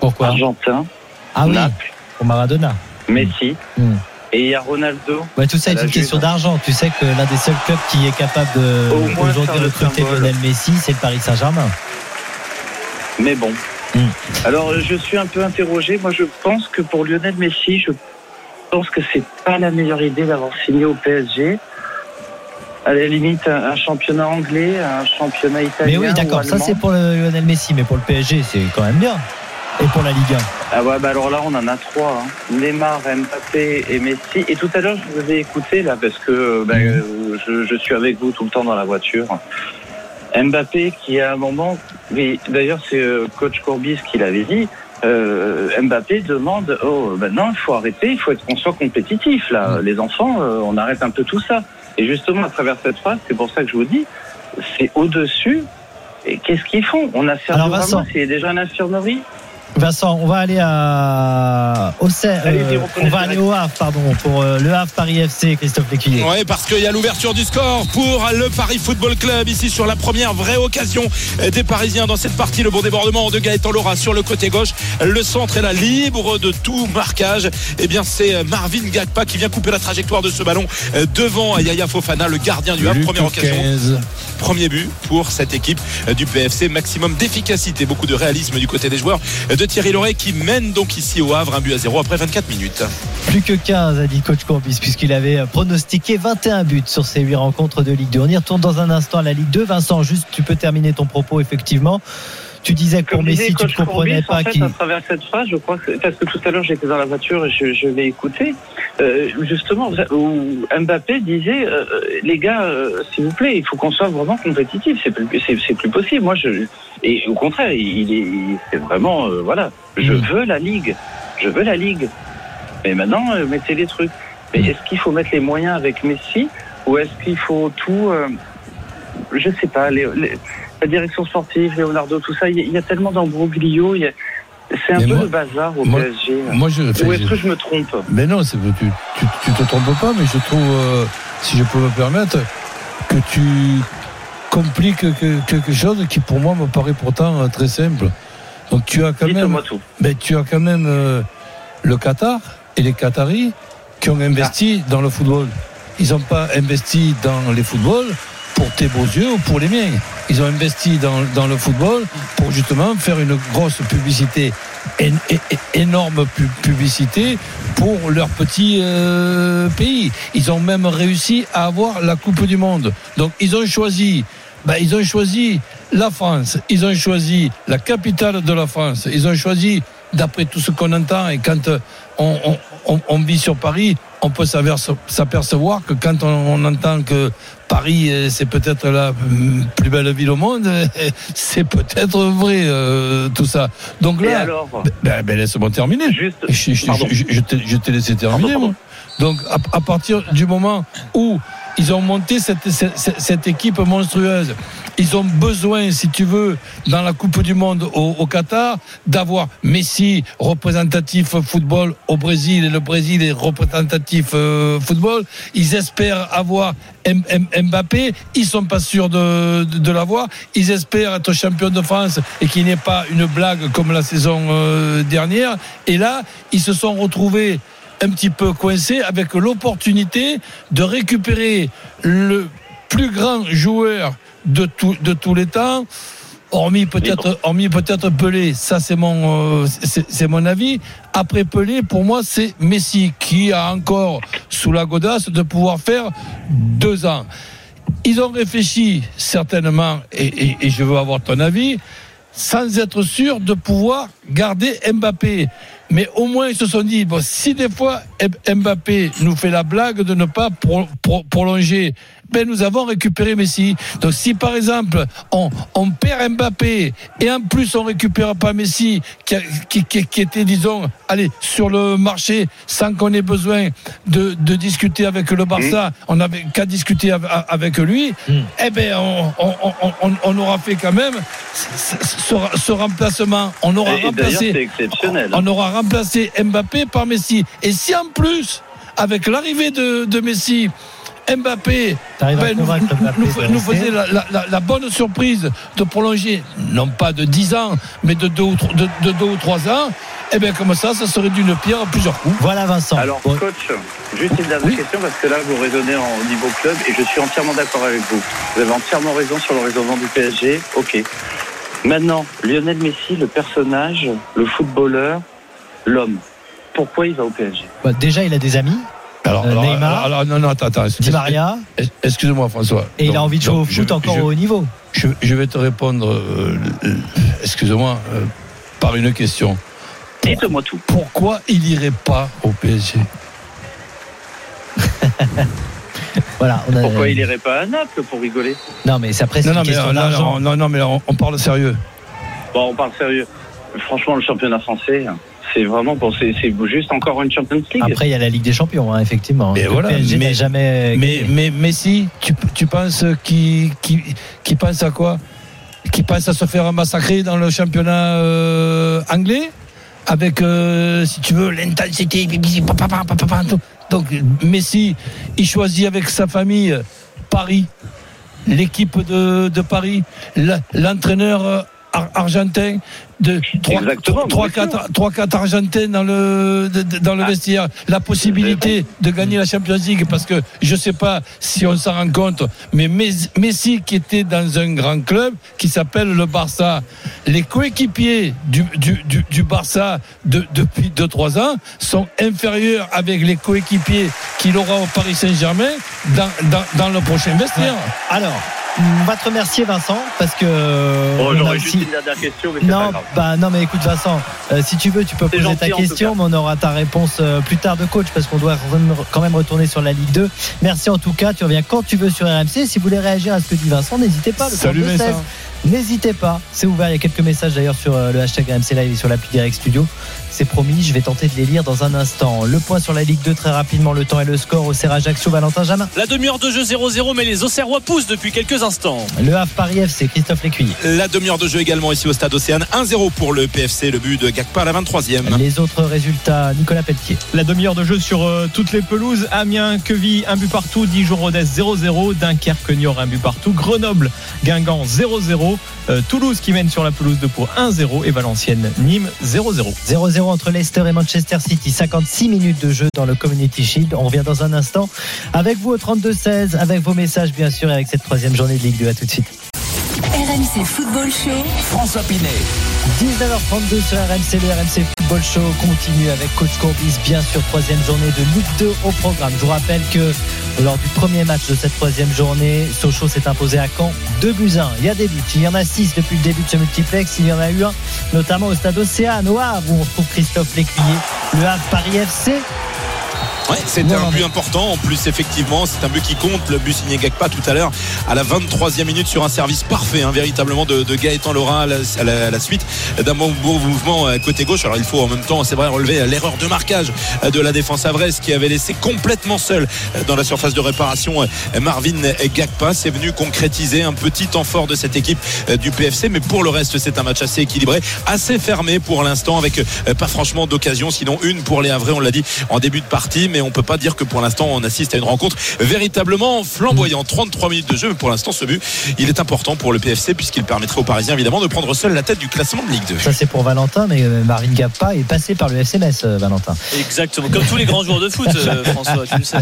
Pourquoi? Argentin, Ah oui, Naples, pour Maradona. Messi, Hmm. et il y a Ronaldo. Ouais, tout ça est une question d'argent. Tu sais que l'un des seuls clubs qui est capable de aujourd'hui recruter. Lionel Messi, c'est le Paris Saint-Germain. Mais bon. Hmm. Alors, je suis un peu interrogé. Moi, je pense que pour Lionel Messi, je pense que c'est pas la meilleure idée d'avoir signé au PSG. À la limite, un, championnat anglais, un championnat italien. Mais oui, ou d'accord, ça c'est pour le Lionel Messi, mais pour le PSG, c'est quand même bien. Et pour la Ligue 1. Ah ouais, bah alors là, on en a trois. hein. Neymar, Mbappé et Messi. Et tout à l'heure, je vous ai écouté là parce que bah, euh, je, je suis avec vous tout le temps dans la voiture. Mbappé qui à un moment, d'ailleurs c'est euh, coach Courbis qui l'avait dit. Euh, Mbappé demande oh maintenant il faut arrêter, il faut être qu'on soit compétitif là. Les enfants, euh, on arrête un peu tout ça. Et justement à travers cette phrase, c'est pour ça que je vous dis, c'est au dessus. Et qu'est-ce qu'ils font? On a Sergio Alors, Vincent. Ramos, il est déjà en infirmerie. Vincent, on va aller à au Serre- Allez-y, euh, on va aller au Havre, pardon, pour euh, le Havre Paris FC, Christophe Lécuyer. Ouais, parce qu'il y a l'ouverture du score pour le Paris Football Club ici sur la première vraie occasion des Parisiens dans cette partie. Le bon débordement de Gaëtan Laura sur le côté gauche. Le centre est là libre de tout marquage. Eh bien, c'est Marvin Gagpa qui vient couper la trajectoire de ce ballon euh, devant Yaya Fofana, le gardien du Havre. Luc Première occasion. 15. Premier but pour cette équipe du PFC. Maximum d'efficacité, beaucoup de réalisme du côté des joueurs de Thierry Loret qui mène donc ici au Havre un but à zéro après 24 minutes. Plus que 15, a dit coach Courbis, puisqu'il avait pronostiqué 21 buts sur ces 8 rencontres de Ligue 2. On y retourne dans un instant à la Ligue 2. Vincent, juste, tu peux terminer ton propos, effectivement. Tu disais que pour Messi, tu ne comprenais Courbis, pas en fait, qu'il. à travers cette phrase, je crois que parce que tout à l'heure j'étais dans la voiture et je, je l'ai écouté, euh, justement où Mbappé disait euh, les gars, euh, s'il vous plaît, il faut qu'on soit vraiment compétitif. C'est plus, c'est, c'est plus possible. Moi, je et au contraire, il est, c'est vraiment euh, voilà, je Mm. veux la ligue, je veux la ligue. Mais maintenant, euh, mettez les trucs. Mais Mm. est-ce qu'il faut mettre les moyens avec Messi ou est-ce qu'il faut tout euh, Je sais pas. les- les- la direction sportive, Leonardo, tout ça, il y, a- il y a tellement d'embroglio. il y a- C'est un Mais peu moi- le bazar au moi- PSG. Moi, je. Ou est-ce que je me trompe Mais non, tu, tu, tu te trompes pas, mais je trouve, euh, si je peux me permettre, que tu compliques que- quelque chose qui pour moi me paraît pourtant euh, très simple. Donc tu as quand même, tout. mais tu as quand même euh, le Qatar et les Qataris qui ont investi dans le football. Ils n'ont pas investi dans les footballs pour tes beaux yeux ou pour les miens. Ils ont investi dans, le football pour justement faire une grosse publicité, énorme pu- publicité pour leur petit euh, pays. Ils ont même réussi à avoir la Coupe du Monde. Donc ils ont choisi, ben, ils ont choisi la France, ils ont choisi la capitale de la France, ils ont choisi, d'après tout ce qu'on entend et quand euh, on, vit sur Paris, on peut s'apercevoir que quand on entend que Paris, euh, c'est peut-être la hum, plus belle ville au monde, c'est peut-être vrai euh, tout ça. Donc là, alors ben, ben, laisse-moi terminer. Juste. Je, je- je- je t'ai- laissé terminer. Pardon, moi. Donc, à, à partir du moment où ils ont monté cette, cette, équipe monstrueuse, ils ont besoin, si tu veux, dans la Coupe du Monde au, Qatar, d'avoir Messi, représentatif football au Brésil, et le Brésil est représentatif euh, football. Ils espèrent avoir Mbappé, ils sont pas sûrs de, de, de l'avoir. Ils espèrent être champion de France et qu'il n'y ait pas une blague comme la saison euh, dernière. Et là, ils se sont retrouvés un petit peu coincés avec l'opportunité de récupérer le plus grand joueur de, tout, de tous les temps. Hormis peut-être, hormis peut-être Pelé, ça c'est mon, euh, c'est c'est mon avis. Après Pelé, pour moi, c'est Messi qui a encore sous la godasse de pouvoir faire deux ans. Ils ont réfléchi certainement, et, et- et je veux avoir ton avis, sans être sûr de pouvoir garder Mbappé. Mais au moins, ils se sont dit, bon, si des fois Mbappé nous fait la blague de ne pas pro- pro- prolonger, ben nous avons récupéré Messi. Donc si par exemple on, on perd Mbappé et en plus on récupère pas Messi qui, qui, qui- qui était disons allez sur le marché sans qu'on ait besoin de, de discuter avec le Barça, on n'avait qu'à discuter av- avec lui, eh ben on, on, on- aura fait quand même ce, ce- ce remplacement, on aura Et, remplacé on aura remplacé Mbappé par Messi. Et si en plus, avec l'arrivée de, de Messi, Mbappé ben, nous, Mbappé nous- faisait la, la- bonne surprise de prolonger, non pas de 10 ans, mais de 2 ou, tro- de, de deux ou 3 ans, et bien comme ça, ça serait d'une pierre à plusieurs coups. Voilà Vincent. Alors, Bon, coach, juste une dernière Oui. question parce que là, vous raisonnez en niveau club et je suis entièrement d'accord avec vous. Vous avez entièrement raison sur le raisonnement du PSG. Ok. Maintenant, Lionel Messi, le personnage, le footballeur, l'homme. Pourquoi il va au PSG bah, déjà, il a des amis, Alors, Euh, alors, Neymar. alors, alors, non, non, attends, attends. Di Maria, Excuse-moi, François. et il a envie de jouer donc, au foot je- encore je- au haut niveau. Je, je vais te répondre, euh, excuse-moi, euh, par une question. Dites-moi tout. Pourquoi il irait pas au PSG Voilà. On a, Pourquoi il irait pas à Naples pour rigoler Non, mais c'est après, c'est non, une non, mais, question non, d'argent. non, non, non, mais on, on parle sérieux. Bon, on parle sérieux. Franchement, le championnat français, c'est vraiment pour c'est juste encore une Champions League. Après, il y a la Ligue des Champions, hein, effectivement. Mais voilà, PSG mais- jamais. Mais, mais Messi, tu, tu penses qu'il qui, pense à quoi? Qu'il pense à se faire massacrer dans le championnat euh, anglais? Avec, euh, si tu veux, l'intensité. Donc Messi, il choisit avec sa famille Paris, l'équipe de, de Paris, l'entraîneur euh, ar- argentin de Exactement, 3 bien 4 3 4 argentins dans le de- de- dans le Ah. vestiaire. La possibilité de gagner la Champions League parce que je sais pas si on s'en rend compte mais Mes- Messi qui était dans un grand club qui s'appelle le Barça. Les coéquipiers du, du, du, du Barça de- depuis 2 3 ans sont inférieurs avec les coéquipiers qu'il aura au Paris Saint-Germain dans, dans, dans le prochain vestiaire. Alors, on va te remercier Vincent parce que Bon, on a j'aurais juste aussi- une dernière question, mais c'est pas Non, grave. bah non, mais écoute Vincent, euh, si tu veux, tu peux C'est poser gentil, ta question, mais on aura ta réponse euh, plus tard de coach parce qu'on doit quand même retourner sur la Ligue 2. Merci en tout cas, tu reviens quand tu veux sur RMC. Si vous voulez réagir à ce que dit Vincent, n'hésitez pas. Le Salut 32 16. Vincent N'hésitez pas, c'est ouvert. Il y a quelques messages d'ailleurs sur euh, le hashtag RMC Live et sur l'appli Direct Studio. C'est promis, je vais tenter de les lire dans un instant. Le point sur la Ligue 2 très rapidement, le temps et le score au Serrage Ajaccio, Valentin Jamin. La demi-heure de jeu 0-0, mais les Auxerrois poussent depuis quelques instants. Le Havre Paris FC, Christophe Lécuyer. La demi-heure de jeu également ici au stade Océane. 1-0 pour le PFC, le but de Gakpa à la 23e. Les autres résultats, Nicolas Pelletier. La demi-heure de jeu sur euh, toutes les pelouses. Amiens, Queville, un but partout. Dijon, Rodez 0-0. Dunkerque, Niort, un but partout. Grenoble, Guingamp 0-0. Euh, Toulouse qui mène sur la pelouse de Pau 1-0. Et Valenciennes, Nîmes 0-0. 0-0 entre Leicester et Manchester City. 56 minutes de jeu dans le Community Shield. On revient dans un instant avec vous au 32-16, avec vos messages bien sûr et avec cette troisième journée de Ligue 2. À tout de suite. RMC Football Show. François Pinet. 19h32 sur RMC, le RMC Football Show continue avec Coach Courbis, bien sûr, troisième journée de Ligue 2 au programme. Je vous rappelle que lors du premier match de cette troisième journée, Sochaux s'est imposé à Caen 2 buts 1. Il y a des buts, il y en a 6 depuis le début de ce multiplex, il y en a eu un, notamment au stade Océane, au Havre, où on retrouve Christophe Lécuyer, le Havre Paris FC. Ouais, c'était un but important. En plus, effectivement, c'est un but qui compte. Le but signé Gakpa tout à l'heure à la 23e minute sur un service parfait, hein, véritablement de, de Gaëtan Laurent à la, à la- à la suite d'un bon, beau mouvement euh, côté gauche. Alors, il faut en même temps, c'est vrai, relever euh, l'erreur de marquage euh, de la défense avraise qui avait laissé complètement seul dans la surface de réparation Marvin Gakpa. C'est venu concrétiser un petit temps fort de cette équipe du PFC. Mais pour le reste, c'est un match assez équilibré, assez fermé pour l'instant, avec pas franchement d'occasion, sinon une pour les Havrais, on l'a dit en début de partie. Mais on peut pas dire que pour l'instant, on assiste à une rencontre véritablement flamboyante. 33 minutes de jeu, mais pour l'instant, ce but, il est important pour le PFC puisqu'il permettrait aux Parisiens, évidemment, de prendre seul la tête du classement de Ligue 2. Ça c'est pour Valentin, mais euh, Marine Gappa est passé par le FCMS, euh, Valentin. Exactement, comme tous les grands joueurs de foot, euh, François, tu le sais.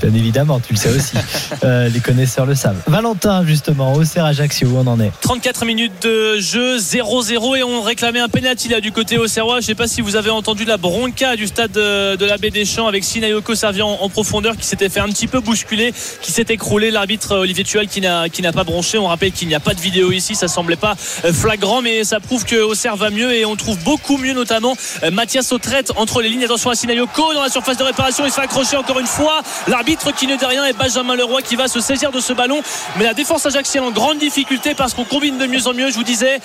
Bien évidemment, tu le sais aussi. Euh, les connaisseurs le savent. Valentin, justement, au Serre Ajaccio, où on en est 34 minutes de jeu, 0-0 et on réclamait un penalty là du côté Auxerrois. Je sais pas si vous avez entendu la bronca du stade de, de la Baie des Champs avec Sinayoko Servian en profondeur qui s'était fait un petit peu bousculer, qui s'est écroulé. L'arbitre euh, Olivier Tual qui n'a pas bronché. On rappelle qu'il n'y a pas de vidéo ici, ça semblait pas euh, flagrant, mais ça prouve que Auxerre va mieux et on trouve beaucoup mieux notamment euh, Mathias Autrette entre les lignes. Attention à Sinayoko dans la surface de réparation, il se fait encore une fois. L'arbitre qui ne dit rien et Benjamin Leroy qui va se saisir de ce ballon. Mais la défense ajaxienne en grande difficulté parce qu'on combine de mieux en mieux. Je vous disais,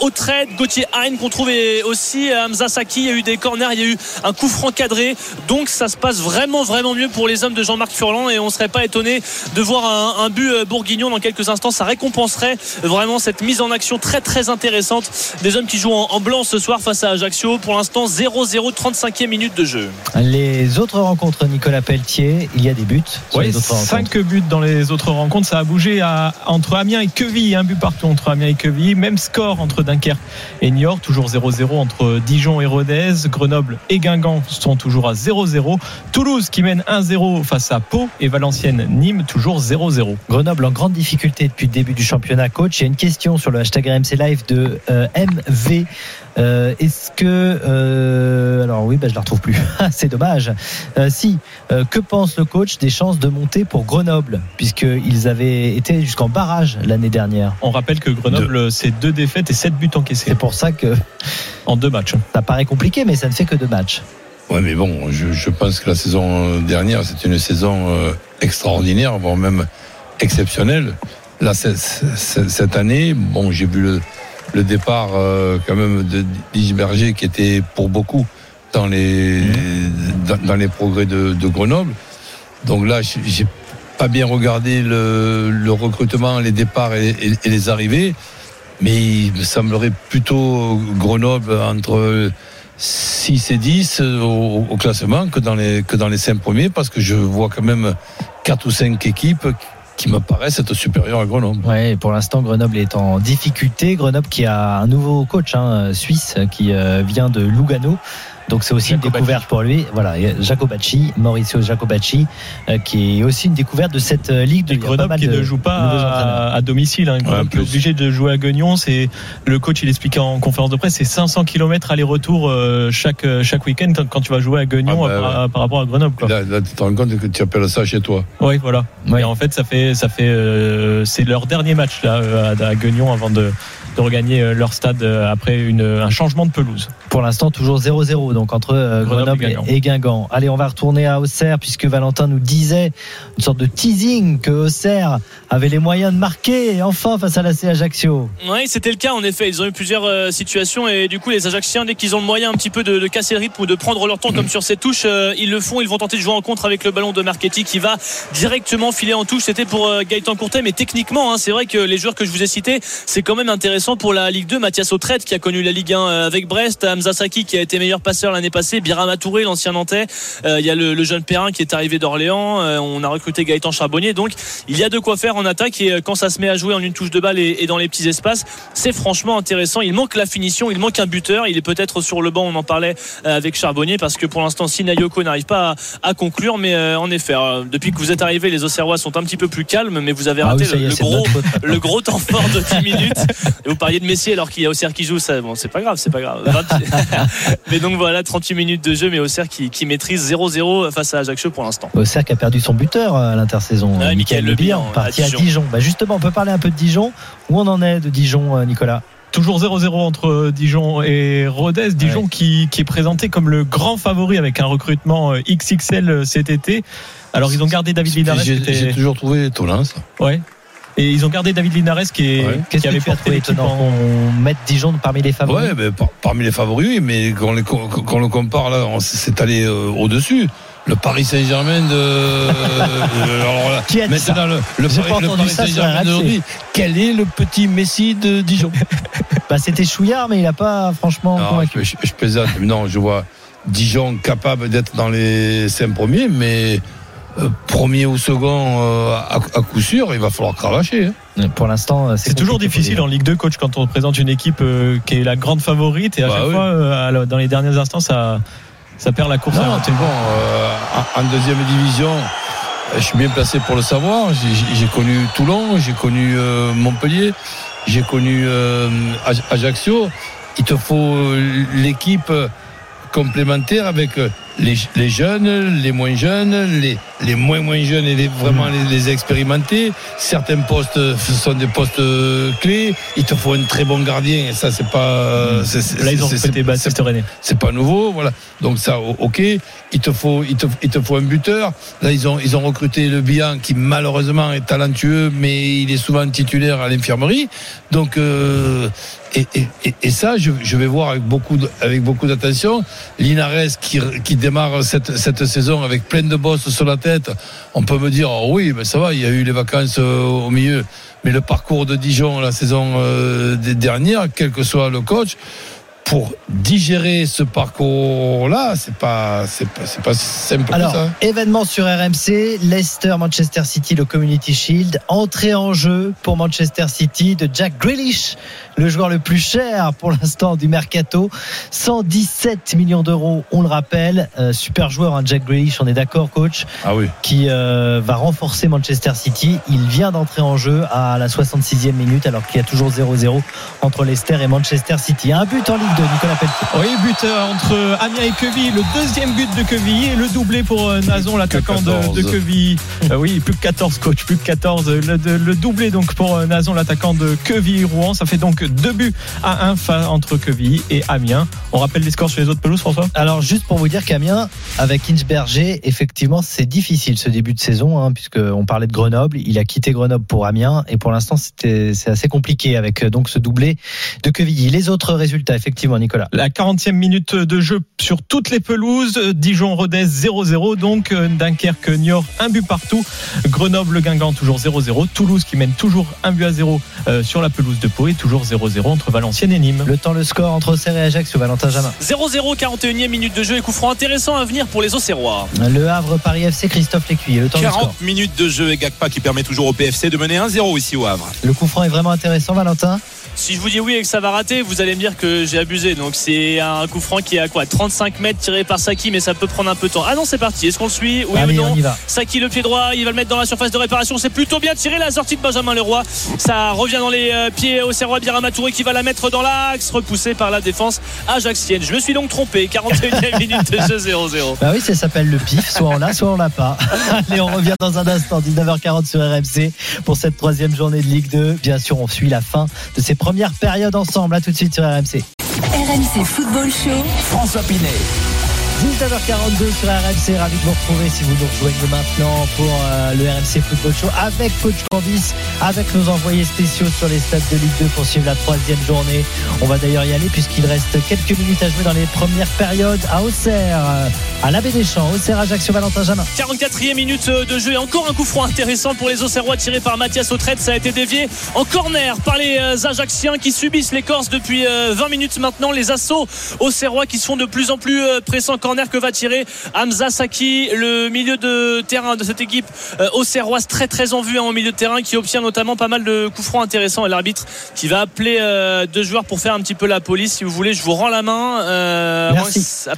Autrette, Gauthier Hein qu'on trouvait aussi, Hamza Saki, il y a eu des corners, il y a eu un coup franc cadré. Donc ça se passe vraiment, vraiment mieux pour les hommes de Jean-Marc Furlan et on serait pas étonné de voir un, un but euh, bourguignon dans quelques instants. Ça récompenserait vraiment cette mise en action très, très intéressante des hommes qui jouent en, en blanc ce soir face à Ajaccio. Pour l'instant, 0-0, 35e minute de jeu. Les autres rencontres, Nicolas Pelletier, il y a des buts sur Oui, les autres rencontres. 5 buts dans les autres rencontres. Ça a bougé à- entre Amiens et Queville. Un but partout entre Amiens et Queville. Même score entre Dunkerque et Niort. Toujours 0-0 entre Dijon et Rodez. Grenoble et Guingamp sont toujours à 0-0. Toulouse qui mène 1-0 face à Pau. Et Valenciennes, Nîmes, toujours 0-0. Grenoble en grande difficulté depuis le début du championnat. Coach, il y a une question sur le hashtag RMC Live de euh, MV. Euh, Est-ce que euh, alors oui, bah, je la retrouve plus. C'est dommage. Si, que pense le coach des chances de monter pour Grenoble, puisqu'ils avaient été jusqu'en barrage l'année dernière? On rappelle que Grenoble, c'est deux défaites et 7 buts encaissés C'est pour ça que en deux matchs. ça paraît compliqué, mais ça ne fait que deux matchs. Ouais, mais bon, je, je pense que la saison dernière, c'était une saison euh, extraordinaire, voire même exceptionnelle. Là, c'est- c'est- cette année, bon, j'ai vu le, le départ euh, quand même de d'Isberger qui était pour beaucoup dans les, dans, les progrès de, de Grenoble. Donc là, j'ai pas bien regardé le, le recrutement, les départs et, et- et les arrivées, mais il me semblerait plutôt Grenoble entre 6 et 10 au, classement que dans les que dans les 5 premiers parce que je vois quand même 4 ou 5 équipes qui me paraissent être supérieures à Grenoble. Ouais, pour l'instant, Grenoble est en difficulté. Grenoble qui a un nouveau coach hein, suisse qui euh, vient de Lugano. Donc c'est aussi une découverte pour lui. Voilà, Jacobacci, Mauricio Jacobacci, euh, qui est aussi une découverte de cette euh, ligue. De, Et Grenoble qui de ne joue pas à, à domicile. Hein. Ouais, qui est obligé de jouer à Guignon. C'est le coach, il expliquait en conférence de presse, c'est 500 km aller-retour euh, chaque chaque week-end quand tu vas jouer à Guignon Ah bah, par, par rapport à Grenoble. Quoi. Là, là, tu te rends compte que tu appelles ça chez toi. Oui, voilà. Ouais. Et en fait, ça fait ça fait euh, c'est leur dernier match là à, à Guignon avant de de regagner euh, leur stade euh, après une, un changement de pelouse. Pour l'instant, toujours 0-0 donc entre euh, Grenoble Grenoble, et Guingamp. et Guingamp. Allez, on va retourner à Auxerre puisque Valentin nous disait une sorte de teasing que Auxerre avait les moyens de marquer enfin face à la C Ajaccio. Oui, c'était le cas en effet. Ils ont eu plusieurs euh, situations et du coup, les Ajacciens, dès qu'ils ont le moyen un petit peu de, de casser le rythme ou de prendre leur temps comme sur cette touche, euh, ils le font. Ils vont tenter de jouer en contre avec le ballon de Marchetti qui va directement filer en touche. C'était pour euh, Gaëtan Courtet, mais techniquement, hein, c'est vrai que les joueurs que je vous ai cités, c'est quand même intéressant pour la Ligue 2. Mathias Autrette qui a connu la Ligue 1 euh, avec Brest, Hamza Saki qui a été meilleur passeur l'année passée, Birama Touré, l'ancien Nantais. Euh, Il y a le, le jeune Perrin qui est arrivé d'Orléans. Euh, on a recruté Gaëtan Charbonnier. Donc, il y a de quoi faire en attaque et quand ça se met à jouer en une touche de balle et, et dans les petits espaces, c'est franchement intéressant. Il manque la finition, il manque un buteur. Il est peut-être sur le banc, on en parlait avec Charbonnier parce que pour l'instant, Sinayoko n'arrive pas à, à conclure. Mais euh, en effet, depuis que vous êtes arrivé, les Auxerrois sont un petit peu plus calmes, mais vous avez Ah raté oui, le, est, gros le temps fort de 10 minutes. Vous parliez de Messi alors qu'il y a Auxerre qui joue, ça, bon, c'est pas grave, c'est pas grave. 20 mais donc voilà, 38 minutes de jeu, mais Auxerre qui, qui maîtrise 0-0 face à Ajaccio pour l'instant. Auxerre qui a perdu son buteur à l'intersaison. Euh, Michael Le Bihan, parti à à Dijon. Bah justement, on peut parler un peu de Dijon. Où on en est de Dijon, euh, Nicolas? Toujours 0-0 entre Dijon et Rodez. Dijon qui, qui est présenté comme le grand favori avec un recrutement euh, XXL cet été. Alors ils ont gardé David Linares. J'ai toujours trouvé étonnant ça. Ouais. Et ils ont gardé David Linares qui, est, Ouais. Qu'est-ce qui que avait porté l'équipe étonnant en, qu'on mette Dijon parmi les favoris Ouais, mais par- parmi les favoris, oui, mais quand on, les, co- quand on le compare là, c'est allé euh, au-dessus. Le Paris Saint-Germain de. euh, alors là, Qui a dit ça le, Paris, pas le entendu Paris ça sur Saint-Germain d'aujourd'hui, quel est le petit Messi de Dijon Bah, C'était Chouillard, mais il n'a pas franchement Non, convaincu. je, je, je plaisante. Non, je vois Dijon capable d'être dans les cinq premiers, mais premier ou second euh, à, à coup sûr, il va falloir cravacher. hein. Pour l'instant, euh, C'est toujours difficile en Ligue 2, coach, quand on présente une équipe euh, qui est la grande favorite et à Bah chaque oui. fois, euh, dans les derniers instants, ça, ça perd la course. Non, bon. euh, en, deuxième division, euh, je suis bien placé pour le savoir. J'ai- connu Toulon, j'ai connu euh, Montpellier, j'ai connu euh, Aj- Ajaccio. Il te faut euh, l'équipe complémentaire avec euh, les, les jeunes, les moins jeunes, les, les moins moins jeunes et les, vraiment les, les expérimentés. Certains postes sont des postes euh, clés. Il te faut un très bon gardien et ça c'est pas. euh, c'est- Là, ils ont Baptiste René. c'est pas nouveau, voilà. Donc ça, ok. Il te faut, il te, il te faut un buteur. Là, ils ont, ils ont recruté le Bihan qui malheureusement est talentueux, mais il est souvent titulaire à l'infirmerie. Donc euh, et, ça, je, vais voir avec beaucoup, avec d'attention. Linares qui, démarre cette, saison avec plein de bosses sur la tête. On peut me dire, oh oui, mais ça va, il y a eu les vacances euh, au milieu. Mais le parcours de Dijon la saison euh, des dernières, quel que soit le coach, pour digérer ce parcours-là, c'est pas, c'est pas, c'est pas simple Alors, que ça. événement sur RMC, Leicester, Manchester City, le Community Shield. Entrée en jeu pour Manchester City de Jack Grealish, le joueur le plus cher pour l'instant du mercato. 117 millions d'euros, on le rappelle. Euh, super joueur, hein, Jack Grealish, on est d'accord, coach, Ah oui. qui euh, va renforcer Manchester City. Il vient d'entrer en jeu à la 66e minute, alors qu'il y a toujours 0-0 entre Leicester et Manchester City. Un but en Ligue 2, Nicolas Pelletier. Oui, but entre Amiens et Quevilly, le deuxième but de Quevilly et le doublé pour euh, Nazon, l'attaquant de, 14. de Quevilly. Euh, oui, plus que 14 coach, plus que 14. Le, de- le doublé donc pour euh, Nazon, l'attaquant de Quevilly-Rouen. Ça fait donc deux buts à un fa- entre Quevilly et Amiens. On rappelle les scores sur les autres pelouses, François? Alors juste pour vous dire qu'Amiens, avec Inchberger, effectivement c'est difficile ce début de saison, hein, puisque on parlait de Grenoble, il a quitté Grenoble pour Amiens, et pour l'instant c'était c'est assez compliqué avec donc ce doublé de Quevilly. Les autres résultats, effectivement. Effectivement, Nicolas. La 40e minute de jeu sur toutes les pelouses. Dijon-Rodez 0-0. Donc euh, Dunkerque-Niort, un but partout. Grenoble-Guingamp toujours 0-0. Toulouse qui mène toujours un but à 0 euh, sur la pelouse de Pau et toujours 0-0 entre Valenciennes et Nîmes. Le temps, le score entre Auxerre et Ajaccio, Valentin Jamin. 0-0, 41e minute de jeu et coup franc intéressant à venir pour les Auxerrois. Le Havre, Paris FC, Christophe Lécuyer. Le temps, le score. 40 minutes de jeu et Gagpa qui permet toujours au PFC de mener 1-0 ici au Havre. Le coup franc est vraiment intéressant, Valentin. Si je vous dis oui et que ça va rater, vous allez me dire que j'ai abusé. Donc c'est un coup franc qui est à quoi? 35 mètres tiré par Saki, mais ça peut prendre un peu de temps. Ah non, c'est parti. Est-ce qu'on le suit? Oui Allez, ou non? Saki le pied droit, il va le mettre dans la surface de réparation. C'est plutôt bien tiré la sortie de Benjamin Leroy. Ça revient dans les euh, pieds au Serrois Birama Touré qui va la mettre dans l'axe, repoussé par la défense ajaxienne. Je me suis donc trompé. 41e minute de jeu 0-0. Bah oui, ça s'appelle le pif. Soit on l'a, soit on l'a pas. Allez, on revient dans un instant, 19h40 sur RMC pour cette troisième journée de Ligue 2. Bien sûr, on suit la fin de ces premières périodes ensemble. À tout de suite sur RMC. RMC Football Show. François Pinet. 19h42 sur RMC, ravi de vous retrouver si vous nous rejoignez maintenant pour euh, le RMC Football Show avec Coach Cambis, avec nos envoyés spéciaux sur les stades de Ligue 2 pour suivre la troisième journée. On va d'ailleurs y aller puisqu'il reste quelques minutes à jouer dans les premières périodes à Auxerre, euh, à l'Abbé des Champs, Auxerre, Ajaccio, Valentin Jamin. 44e minute de jeu et encore un coup franc intéressant pour les Auxerrois tiré par Mathias Autrette. Ça a été dévié en corner par les euh, Ajacciens qui subissent les Corses depuis euh, 20 minutes maintenant. Les assauts Auxerrois qui se font de plus en plus euh, pressants. Corner que va tirer Hamza Saki, le milieu de terrain de cette équipe euh, auxerroise très très en vue hein, au milieu de terrain qui obtient notamment pas mal de coups francs intéressants et l'arbitre qui va appeler euh, deux joueurs pour faire un petit peu la police si vous voulez je vous rends la main euh, Merci. ça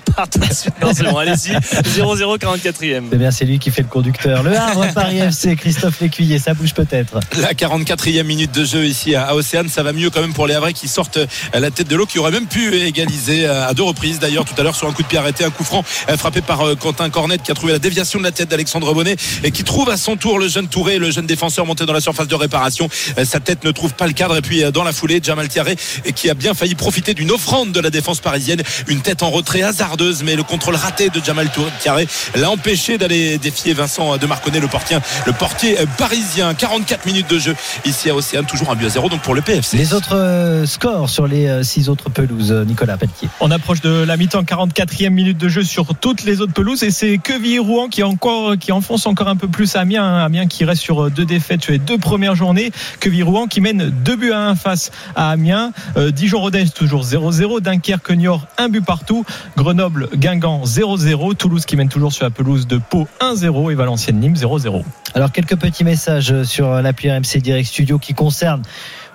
c'est bon allez-y 0-0 44e C'est bien, c'est lui qui fait le conducteur. Le Havre, Paris FC, Christophe Lécuyer, ça bouge peut-être. La 44e minute de jeu ici à Océane, ça va mieux quand même pour les Havrais qui sortent à la tête de l'eau, qui aurait même pu égaliser à deux reprises d'ailleurs tout à l'heure sur un coup de pied arrêté, un coup franc euh, frappé par euh, Quentin Cornet qui a trouvé la déviation de la tête d'Alexandre Bonnet et qui trouve à son tour le jeune Touré, le jeune défenseur monté dans la surface de réparation. Euh, Sa tête ne trouve pas le cadre et puis dans la foulée, Jamal Tiaré et qui a bien failli profiter d'une offrande de la défense parisienne, une tête en retrait hasardeuse, mais le contrôle raté de Jamal Tiaré l'a empêché d'aller défier Vincent de Marconnet, le portier, le portier parisien. 44 minutes de jeu ici à Océane, toujours un but à zéro donc pour le PFC. Les autres scores sur les six autres pelouses, Nicolas Pelletier. On approche de la mi-temps, 44e minute de jeu sur toutes les autres pelouses et c'est Quevilly-Rouen qui encore qui enfonce encore un peu plus Amiens. Amiens qui reste sur euh, deux défaites sur les deux premières journées. Quevilly-Rouen qui mène deux buts à un face à Amiens. Euh, Dijon-Rodez toujours 0-0, Dunkerque-Niort un but partout, Grenoble-Guingamp 0-0, Toulouse qui mène toujours sur la pelouse de Pau 1-0 et Valenciennes-Nîmes 0-0. Alors quelques petits messages sur l'appli RMC Direct Studio qui concernent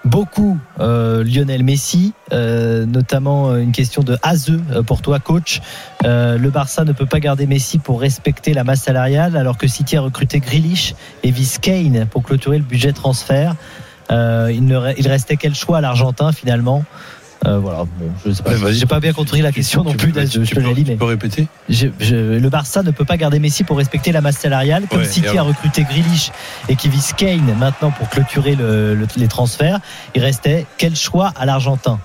beaucoup euh, Lionel Messi, euh, notamment euh, une question de euh, pour toi coach. Le Barça ne peut pas garder Messi pour respecter la masse salariale alors que City a recruté Grealish et Vice Kane pour clôturer le budget transfert. Il, ne il restait quel choix à l'Argentin finalement? Euh, voilà, bon, je sais pas. J'ai pas bien compris la question non Tu plus peux- tu je peux- dit, tu mais peux répéter je- je- le Barça ne peut pas garder Messi pour respecter la masse salariale. Comme Ouais, City a recruté Grealish et qui vise Kane maintenant pour clôturer le- le- les transferts, il restait quel choix à l'Argentin?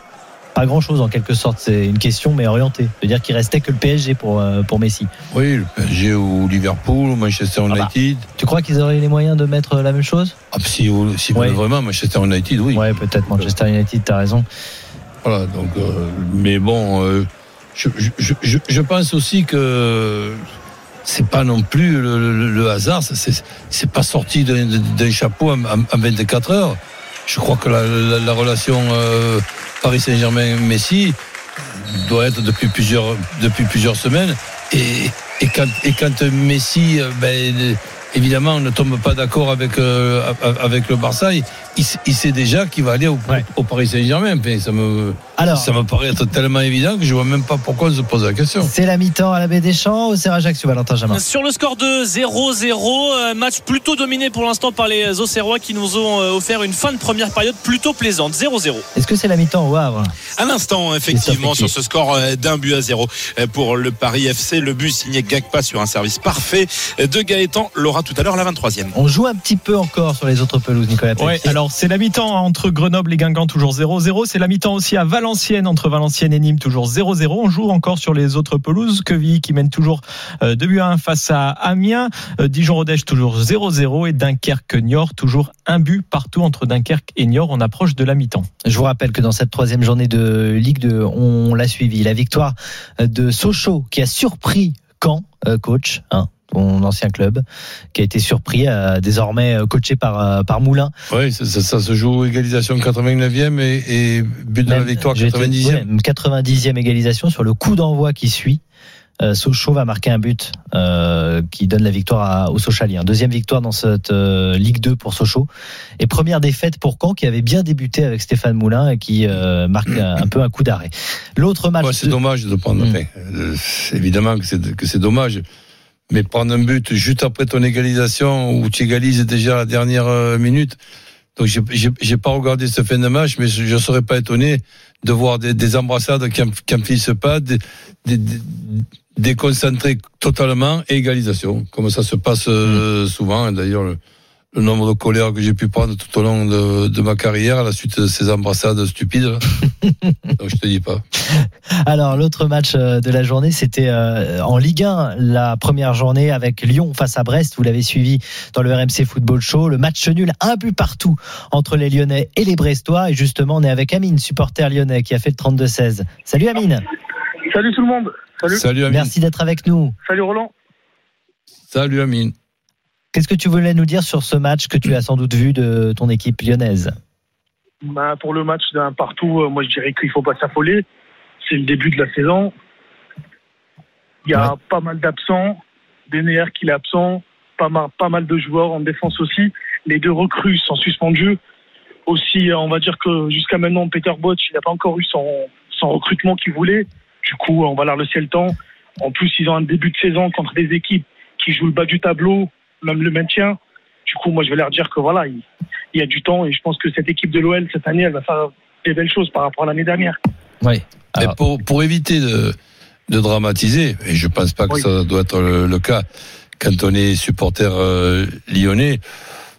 Pas grand chose en quelque sorte, c'est une question mais orientée. C'est-à-dire qu'il restait que le PSG pour, euh, pour Messi. Oui, le PSG ou Liverpool ou Manchester bah. United. Tu crois qu'ils auraient les moyens de mettre la même chose? Ah, si Ouais. vraiment Manchester United, oui. Ouais, peut-être Manchester United, t'as raison. Voilà, donc, euh, mais bon, euh, je, pense aussi que c'est pas non plus le, le- le hasard, c'est pas sorti d'un chapeau en, en- en 24 heures. Je crois que la, la- la relation euh, Paris Saint-Germain-Messi doit être depuis plusieurs, depuis plusieurs semaines. Et, quand, et Messi, ben, évidemment, ne tombe pas d'accord avec, avec le Barça, il, il sait- déjà qu'il va aller au, Ouais. au Paris Saint-Germain. Ça me, Alors, ça me paraît être tellement évident que je vois même pas pourquoi on se pose la question. c'est la mi-temps à la baie des Champs au Serra Ajaccio, Valentin Jamin. Sur le score de 0-0, euh, match plutôt dominé pour l'instant par les Auxerrois qui nous ont euh, offert une fin de première période plutôt plaisante. 0-0. Est-ce que c'est la mi-temps au Havre? Un instant, effectivement, sur ce score euh, d'un but à zéro pour le Paris FC. Le but signé Gagpa sur un service parfait de Gaëtan l'aura tout à l'heure, la 23e. On joue un petit peu encore sur les autres pelouses, Nicolas Ouais. C'est la mi-temps entre Grenoble et Guingamp toujours 0-0. C'est la mi-temps aussi à. Valenciennes entre Valenciennes et Nîmes toujours 0-0. On joue encore sur les autres pelouses. Quevilly qui mène toujours 2 buts à 1 face à Amiens. Dijon-Rodèche toujours 0-0 et Dunkerque-Niort toujours un but partout entre Dunkerque et Niort. On approche de la mi-temps. Je vous rappelle que dans cette troisième journée de Ligue 2, on l'a suivi. La victoire de Sochaux qui a surpris Caen, coach, hein, ton ancien club, qui a été surpris, euh, désormais coaché par, euh, par Moulin. Oui, ça, ça, ça, se joue égalisation 89e et, et but de la victoire 90e. Ouais, 90e égalisation sur le coup d'envoi qui suit. Euh, Sochaux va marquer un but euh, qui donne la victoire aux Sochaliens. Deuxième victoire dans cette euh, Ligue 2 pour Sochaux. Et première défaite pour Caen qui avait bien débuté avec Stéphane Moulin et qui euh, marque un, un, peu un coup d'arrêt. L'autre match. Ouais, c'est de... dommage de prendre. Mmh. Enfin, évidemment que c'est, que c'est dommage. Mais prendre un but juste après ton égalisation où tu égalises déjà la dernière minute. Donc j'ai, pas regardé ce fin de match, mais je, je serais pas étonné de voir des, des embrassades qui n'en finissent pas, des, des, déconcentré totalement et égalisation, comme ça se passe euh, souvent. D'ailleurs, le, le, nombre de colères que j'ai pu prendre tout au long de, de, ma carrière à la suite de ces embrassades stupides. Donc je te dis pas. Alors l'autre match euh, de la journée, c'était euh, en Ligue 1, la première journée avec Lyon face à Brest. Vous l'avez suivi dans le RMC Football Show. Le match nul, un but partout entre les Lyonnais et les Brestois. Et justement, on est avec Amine, supporter lyonnais, qui a fait le 32-16. Salut Amine. Salut tout le monde. Salut. Salut Amine. Merci d'être avec nous. Salut Roland. Salut Amine. Qu'est-ce que tu voulais nous dire sur ce match que tu as sans doute vu de ton équipe lyonnaise bah, Pour le match d'un partout, euh, moi je dirais qu'il ne faut pas s'affoler. C'est le début de la saison. Il y a ouais. pas mal d'absents. Dener qui est absent. Pas mal, pas mal de joueurs en défense aussi. Les deux recrues sont suspendus. Aussi, on va dire que jusqu'à maintenant, Peter Botch, il n'a pas encore eu son, son recrutement qu'il voulait. Du coup, on va leur laisser le temps. En plus, ils ont un début de saison contre des équipes qui jouent le bas du tableau, même le maintien. Du coup, moi, je vais leur dire que voilà, il, il y a du temps et je pense que cette équipe de l'OL, cette année, elle va faire des belles choses par rapport à l'année dernière. Oui. Alors... Pour, pour, éviter de, de, dramatiser, et je pense pas que oui. ça doit être le, le, cas quand on est supporter euh, lyonnais,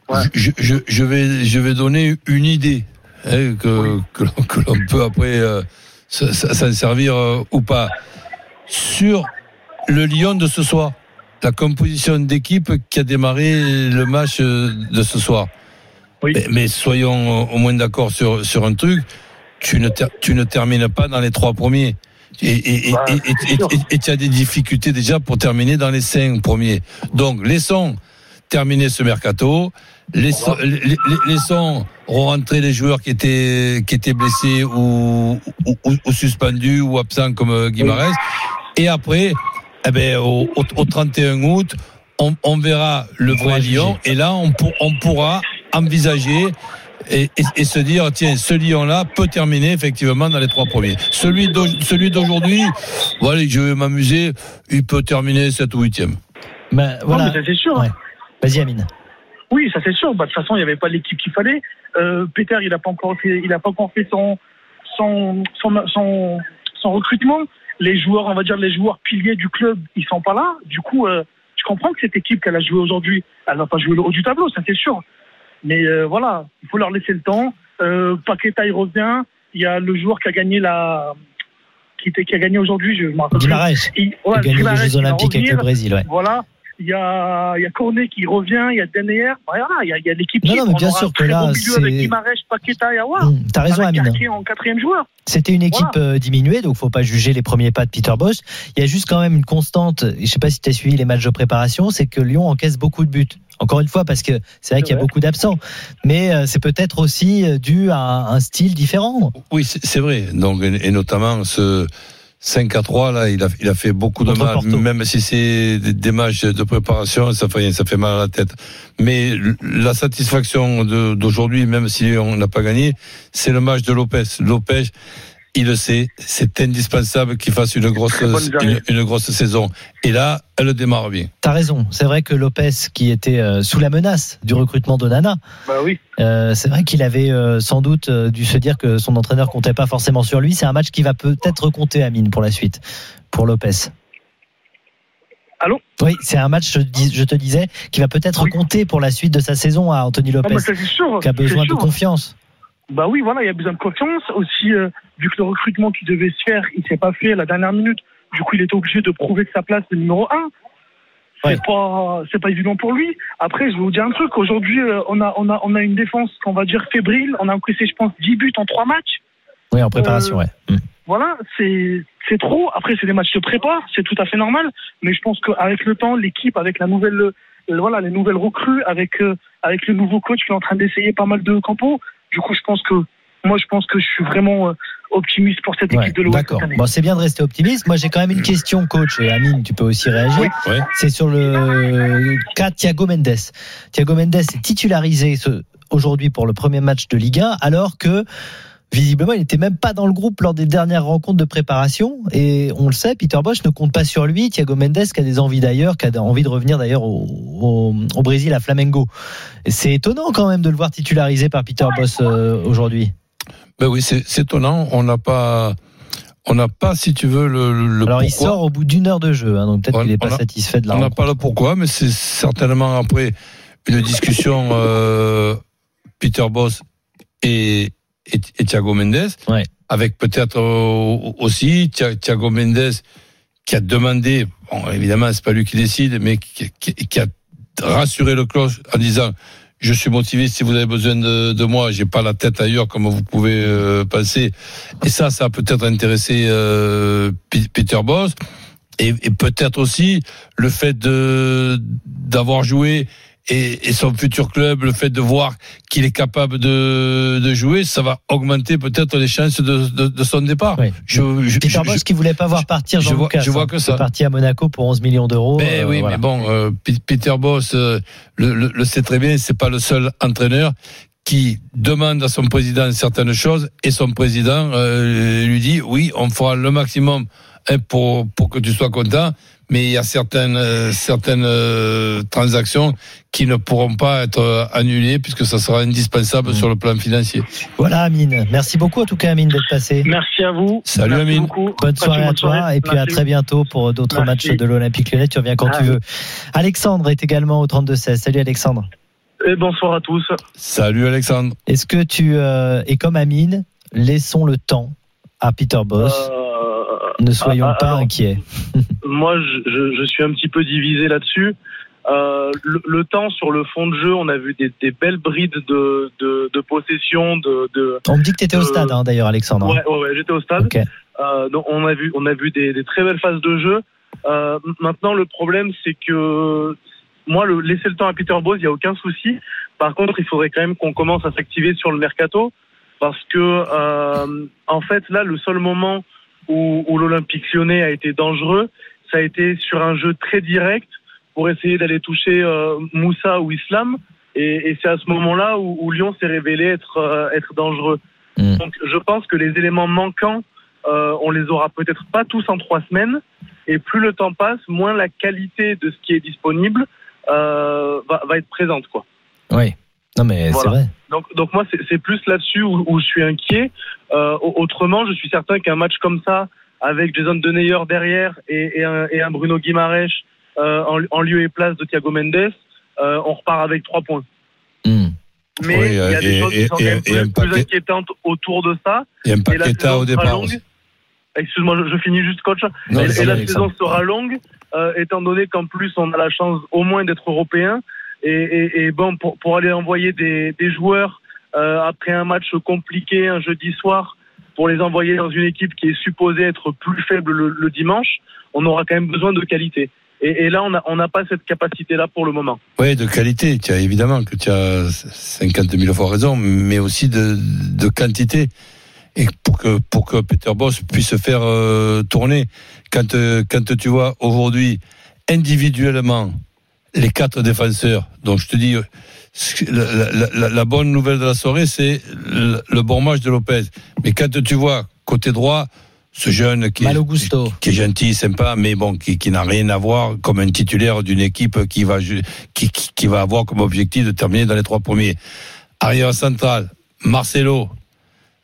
ouais. je, je, je, vais, je vais donner une idée hein, que, oui. que, que l'on peut après euh, s'en servir euh, ou pas. Sur le Lyon de ce soir, la composition d'équipe qui a démarré le match euh, de ce soir. Oui. Mais, mais, soyons au moins d'accord sur, sur un truc, tu ne, tu ne termines pas dans les trois premiers. Et, et, bah, et, tu as des difficultés déjà pour terminer dans les cinq premiers. Donc, laissons terminer ce mercato. Laissons, laissons rentrer les joueurs qui étaient, qui étaient blessés ou, ou, ou suspendus ou absents comme Guimarães. Et après, eh ben, au, au, au 31 août, on, on, verra le vrai Lyon. Et là, on, pour, on pourra envisager et, et, et, se dire tiens ce Lyon là peut terminer effectivement dans les trois premiers. Celui celui d'aujourd'hui voilà je vais m'amuser il peut terminer 7 ou 8e ben, voilà. non, mais c'est sûr. Ouais. vas-y Amine. Oui ça c'est sûr. Bah, de toute façon il n'y avait pas l'équipe qu'il fallait. Euh, Peter il n'a pas encore fait il a pas encore fait son son, son, son, son recrutement les joueurs, on va dire les joueurs piliers du club, ils sont pas là. Du coup, euh, je comprends que cette équipe qu'elle a joué aujourd'hui, elle va pas jouer le haut du tableau, ça c'est sûr. Mais euh, voilà, il faut leur laisser le temps. Euh, Paqueta il revient. Il y a le joueur qui a gagné la, qui, était, qui a gagné aujourd'hui, je me rappelle. Guimarães. Il, ouais, qui a gagné les Jeux Olympiques avec le Brésil, ouais. Voilà. Il y a, il y a Cornet qui revient, il y a voilà, il y a, y a l'équipe non, non, mais bien sûr que là, c'est. Avec Guimarães, Paqueta et Aouar. Mmh, T'as raison, Amine. en quatrième joueur. C'était une équipe voilà. euh, diminuée, donc faut pas juger les premiers pas de Peter Bosch. Il y a juste quand même une constante. Je sais pas si tu as suivi les matchs de préparation, c'est que Lyon encaisse beaucoup de buts. Encore une fois, parce que c'est vrai qu'il y a beaucoup d'absents, mais euh, c'est peut-être aussi dû à un style différent. Oui, c'est vrai. Donc et notamment ce 5 à 3, là, il a, il a fait beaucoup de mal, même si c'est des, des, matchs de préparation, ça fait, ça fait mal à la tête. Mais la satisfaction d'aujourd'hui, même si on n'a pas gagné, c'est le match de Lopez. Lopez, il le sait, c'est indispensable qu'il fasse une grosse, une, une, grosse saison. Et là, elle démarre bien. T'as raison. C'est vrai que Lopez, qui était euh, sous la menace du recrutement d'Onana, bah oui. euh, c'est vrai qu'il avait euh, sans doute dû se dire que son entraîneur comptait pas forcément sur lui. C'est un match qui va peut-être compter, Amine, pour la suite, pour Lopez. Allô? Oui, c'est un match, je, te disais, qui va peut-être oui. compter pour la suite de sa saison à Anthony Lopez, oh, sûr, qui a besoin de confiance. Bah oui, voilà, il y a besoin de confiance. Aussi, euh, vu que le recrutement qui devait se faire, il s'est pas fait à la dernière minute. Du coup, il était obligé de prouver que sa place est numéro un. C'est Ouais. pas, c'est pas évident pour lui. Après, je vais vous dire un truc. Aujourd'hui, euh, on a, on a, on a une défense qu'on va dire fébrile. On a encaissé, je pense, 10 buts en 3 matchs. Oui, en préparation, Euh, ouais. Mm. Voilà, c'est, c'est trop. Après, c'est des matchs de prépa. C'est tout à fait normal. Mais je pense qu'avec le temps, l'équipe, avec la nouvelle, euh, voilà, les nouvelles recrues, avec, euh, avec le nouveau coach qui est en train d'essayer pas mal de campos. Du coup, je pense que, moi, je pense que je suis vraiment euh, optimiste pour cette Ouais, équipe de l'Ouest D'accord. Bon, c'est bien de rester optimiste. Moi, j'ai quand même une question, coach. Et Amine, tu peux aussi réagir. Ouais. C'est sur le cas Thiago Mendes. Thiago Mendes est titularisé ce- aujourd'hui pour le premier match de Ligue 1, alors que visiblement, il n'était même pas dans le groupe lors des dernières rencontres de préparation. Et on le sait, Peter Bosch ne compte pas sur lui. Thiago Mendes qui a des envies d'ailleurs, qui a envie de revenir d'ailleurs au, au- au Brésil à Flamengo. C'est étonnant quand même de le voir titularisé par Peter Bosch euh, aujourd'hui. Ben oui, c'est étonnant. On n'a pas, on n'a pas, si tu veux, le, le Alors il sort au bout d'une heure de jeu, hein, donc peut-être qu'il n'est pas a- satisfait de la On n'a pas le pourquoi, mais c'est certainement après une discussion euh, Peter Boss et, et, et Thiago Mendes, Ouais. avec peut-être aussi Thia- Thiago Mendes qui a demandé, bon, évidemment c'est pas lui qui décide, mais qui, qui- qui a rassuré le cloche en disant je suis motivé si vous avez besoin de, de moi, j'ai pas la tête ailleurs comme vous pouvez euh, penser. Et ça, ça a peut-être intéressé euh, Peter Boss. Et, et peut-être aussi le fait de d'avoir joué et, et son futur club, le fait de voir qu'il est capable de, de jouer, ça va augmenter peut-être les chances de, de, de son départ. Oui. Je, je, Peter Bosch qui voulait pas voir partir je vois- Lucas. je vois hein, que ça. est parti à Monaco pour 11 millions d'euros. mais euh, oui, voilà. mais bon, euh, Peter Boss euh, le, le, le sait très bien, c'est pas le seul entraîneur qui demande à son président certaines choses et son président euh, lui dit oui, on fera le maximum hein, pour pour que tu sois content, mais il y a certaines euh, certaines euh, transactions qui ne pourront pas être euh, annulées puisque ça sera indispensable Mmh. sur le plan financier. Voilà Amine. Merci beaucoup en tout cas Amine d'être passé. Merci à vous. Salut, Merci Amine. beaucoup. Bonne soirée à toi soirée. et puis à très bientôt pour d'autres matchs de l'Olympique Lyonnais. Tu reviens quand tu veux. Alexandre est également au 32-16. Salut Alexandre. Et bonsoir à tous. Salut Alexandre. Est-ce que tu euh, es comme Amine Laissons le temps à Peter Boss. Euh, ne soyons ah, ah, pas alors, inquiets. Moi, je, suis un petit peu divisé là-dessus. Euh, le, le temps sur le fond de jeu, on a vu des, des belles brides de, de, de possession, de, de On me dit que tu étais au euh, stade hein, d'ailleurs Alexandre. ouais, ouais, ouais, j'étais au stade. Euh, donc on a vu, on a vu des, des très belles phases de jeu. Euh, maintenant, le problème, c'est que moi, le, laisser le temps à Peter Bose, il y a aucun souci. Par contre, il faudrait quand même qu'on commence à s'activer sur le mercato, parce que euh, en fait, là, le seul moment où, où l'Olympique Lyonnais a été dangereux, ça a été sur un jeu très direct pour essayer d'aller toucher euh, Moussa ou Islam. Et, et c'est à ce moment-là où, où Lyon s'est révélé être, euh, être dangereux. Mm. Donc je pense que les éléments manquants, euh, on les aura peut-être pas tous en trois semaines. Et plus le temps passe, moins la qualité de ce qui est disponible euh, va, va être présente. Quoi. Oui. Non mais Voilà. c'est vrai. Donc, donc moi, c'est plus là-dessus où, où je suis inquiet. Euh, au- autrement, je suis certain qu'un match comme ça, avec Jason Denayer derrière et, et, un, et un Bruno Guimaraes euh, en, en lieu et place de Thiago Mendes, euh, on repart avec trois points. Hmm. Mais Oui, il y a et- des choses et- qui sont et- quand même un plus, plus paquet- inquiétantes autour de ça. Il y a un Et la Paqueta saison au départ. Excuse-moi, je, je finis juste, coach. Non, et, et la saison sera longue, euh, étant donné qu'en plus on a la chance au moins d'être européen. Et, bon, pour, aller envoyer des, joueurs euh, après un match compliqué un jeudi soir, pour les envoyer dans une équipe qui est supposée être plus faible le, dimanche, on aura quand même besoin de qualité. Et, là, on n'a pas cette capacité-là pour le moment. Oui, de qualité. Tu as évidemment que tu as 50 000 fois raison, mais aussi de, quantité. Et pour que pour que Peter Boss puisse faire euh, tourner, quand euh, quand tu vois aujourd'hui individuellement les quatre défenseurs, donc je te dis, euh, la, la- la- la bonne nouvelle de la soirée, c'est le, le bon match de Lopez. Mais quand tu vois côté droit, ce jeune qui est, qui est gentil, sympa, mais bon, qui, qui n'a rien à voir comme un titulaire d'une équipe qui va, qui, qui va avoir comme objectif de terminer dans les trois premiers. Arrière central, Marcelo,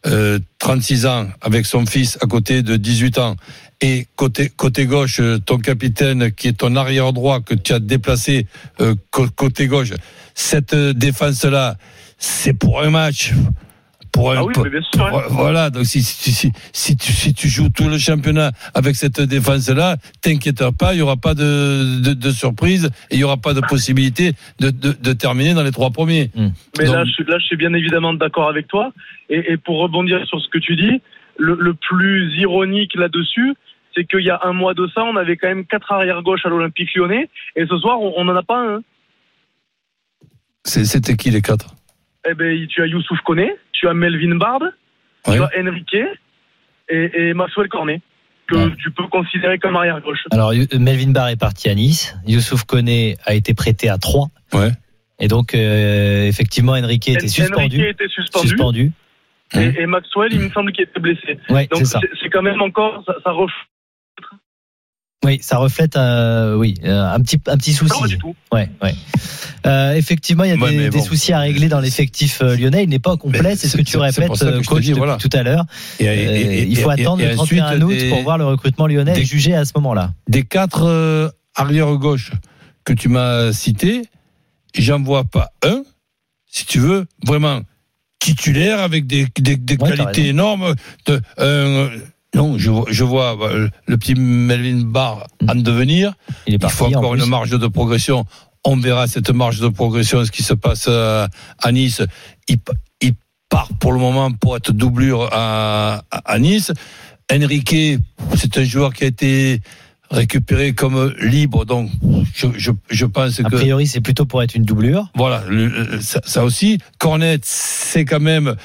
euh, 36 ans, avec son fils à côté de 18 ans. Et côté, côté gauche, euh, ton capitaine qui est ton arrière droit que tu as déplacé euh, côté gauche. Cette euh, défense-là, c'est pour un match pour un. Ah oui, pour- mais bien sûr. hein. Voilà, donc si, si, si, si tu, si tu joues tout le championnat avec cette défense-là, t'inquiète pas, il n'y aura pas de, de, de surprise et il n'y aura pas de possibilité de, de, de terminer dans les trois premiers. Mais là je, suis- là, je suis bien évidemment d'accord avec toi. Et, et pour rebondir sur ce que tu dis, le, le plus ironique là-dessus, c'est qu'il y a un mois de ça, on avait quand même quatre arrières gauche à l'Olympique lyonnais. Et ce soir, on n'en a pas un. C'était qui les quatre? Eh ben, tu as Youssouf Koné, tu as Melvin Bard, Ouais. tu as Enrique et, et Maxwell Cornet, que Ouais. tu peux considérer comme arrière gauche. Alors, Melvin Barr est parti à Nice. Youssouf Koné a été prêté à 3. Ouais. Et donc, euh, effectivement, Enrique était Enrique suspendu. était suspendu. Suspendu. Et, et Maxwell, il me semble qu'il était blessé. Ouais, Donc c'est quand même encore, ça, ça Oui, ça reflète euh, oui, euh, un petit un petit pas souci. du tout. Ouais, ouais. Euh, effectivement, il y a Ouais, des, soucis à régler dans l'effectif lyonnais. Il n'est pas complet. C'est ce que tu répètes, que coach, dis, voilà. tout à l'heure. Et- Euh, et- et- il faut et- attendre et le 31 ensuite, août des- pour voir le recrutement lyonnais des- et juger à ce moment-là. Des quatre euh, arrières gauche que tu m'as cités, j'en vois pas un, si tu veux, vraiment titulaire avec des, des, des Ouais, t'as qualités énormes. De, euh, non, je, vois- je vois euh, le petit Melvin Barr en devenir. Il est Il parti. faut en encore une marge de progression. On verra cette marge de progression, ce qui se passe euh, à Nice. Il, part pour le moment pour être doublure à, à- à Nice. Enrique, c'est un joueur qui a été récupéré comme libre, donc je, je, je pense A que priori, c'est plutôt pour être une doublure. voilà, le- ça, ça aussi. Cornet, c'est quand même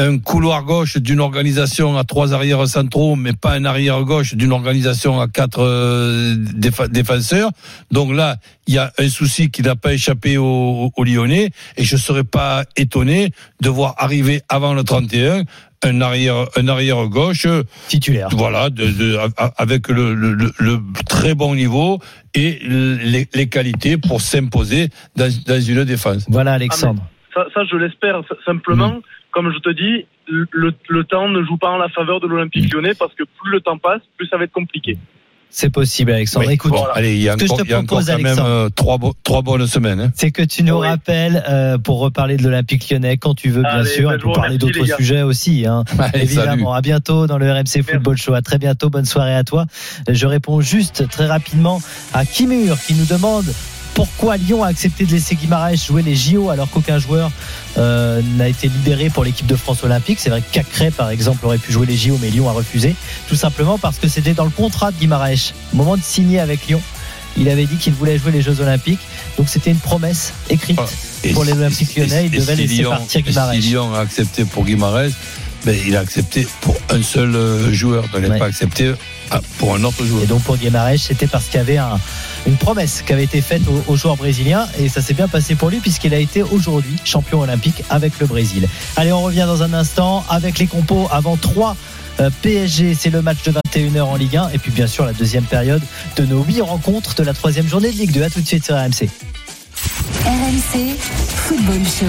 un couloir gauche d'une organisation à trois arrières centraux, mais pas un arrière gauche d'une organisation à quatre euh, défenseurs. Donc là, il y a un souci qui n'a pas échappé aux, Lyonnais, et je serais pas étonné de voir arriver avant le 31 un arrière, un arrière gauche, Titulaire. voilà, de, de- a- avec le, le- le- le très bon niveau et les, les qualités pour s'imposer dans, dans une défense. Voilà, Alexandre. Ça, ça je l'espère simplement. Comme je te dis, le, le temps ne joue pas en la faveur de l'Olympique lyonnais parce que plus le temps passe, plus ça va être compliqué. C'est possible, Alexandre. Oui, Écoute, bon, allez, il y a ce que je encore, te a encore propose, quand même euh, trois, bo- trois bonnes semaines. hein. c'est que tu nous Oui. rappelles euh, pour reparler de l'Olympique lyonnais quand tu veux, bien Allez, sûr, ben, et je pour parler d'autres sujets aussi. Hein. Allez, salut. Évidemment, à bientôt dans le RMC Football Show. À très bientôt, bonne soirée à toi. Je réponds juste très rapidement à Kimur qui nous demande pourquoi Lyon a accepté de laisser Guimaraes jouer les JO alors qu'aucun joueur euh, n'a été libéré pour l'équipe de France olympique? C'est vrai que Cacré, par exemple, aurait pu jouer les JO, mais Lyon a refusé. Tout simplement parce que c'était dans le contrat de Guimaraes. Au moment de signer avec Lyon, il avait dit qu'il voulait jouer les Jeux olympiques. Donc c'était une promesse écrite. Et Pour les Olympiques lyonnais, il devait si laisser Lyon- partir Guimaraes. Si Lyon a accepté pour Guimarães, ben, il a accepté pour un seul euh, joueur. Il n'a Ouais. pas accepté ah, pour un autre joueur. Et donc pour Guimaraes, c'était parce qu'il y avait un- une promesse qui avait été faite aux, aux joueurs brésiliens et ça s'est bien passé pour lui puisqu'il a été aujourd'hui champion olympique avec le Brésil. Allez, on revient dans un instant avec les compos avant 3 PSG, c'est le match de 21h en Ligue 1 et puis bien sûr la deuxième période de nos 8 rencontres de la troisième journée de Ligue 2. À tout de suite sur RMC. RMC Football Show.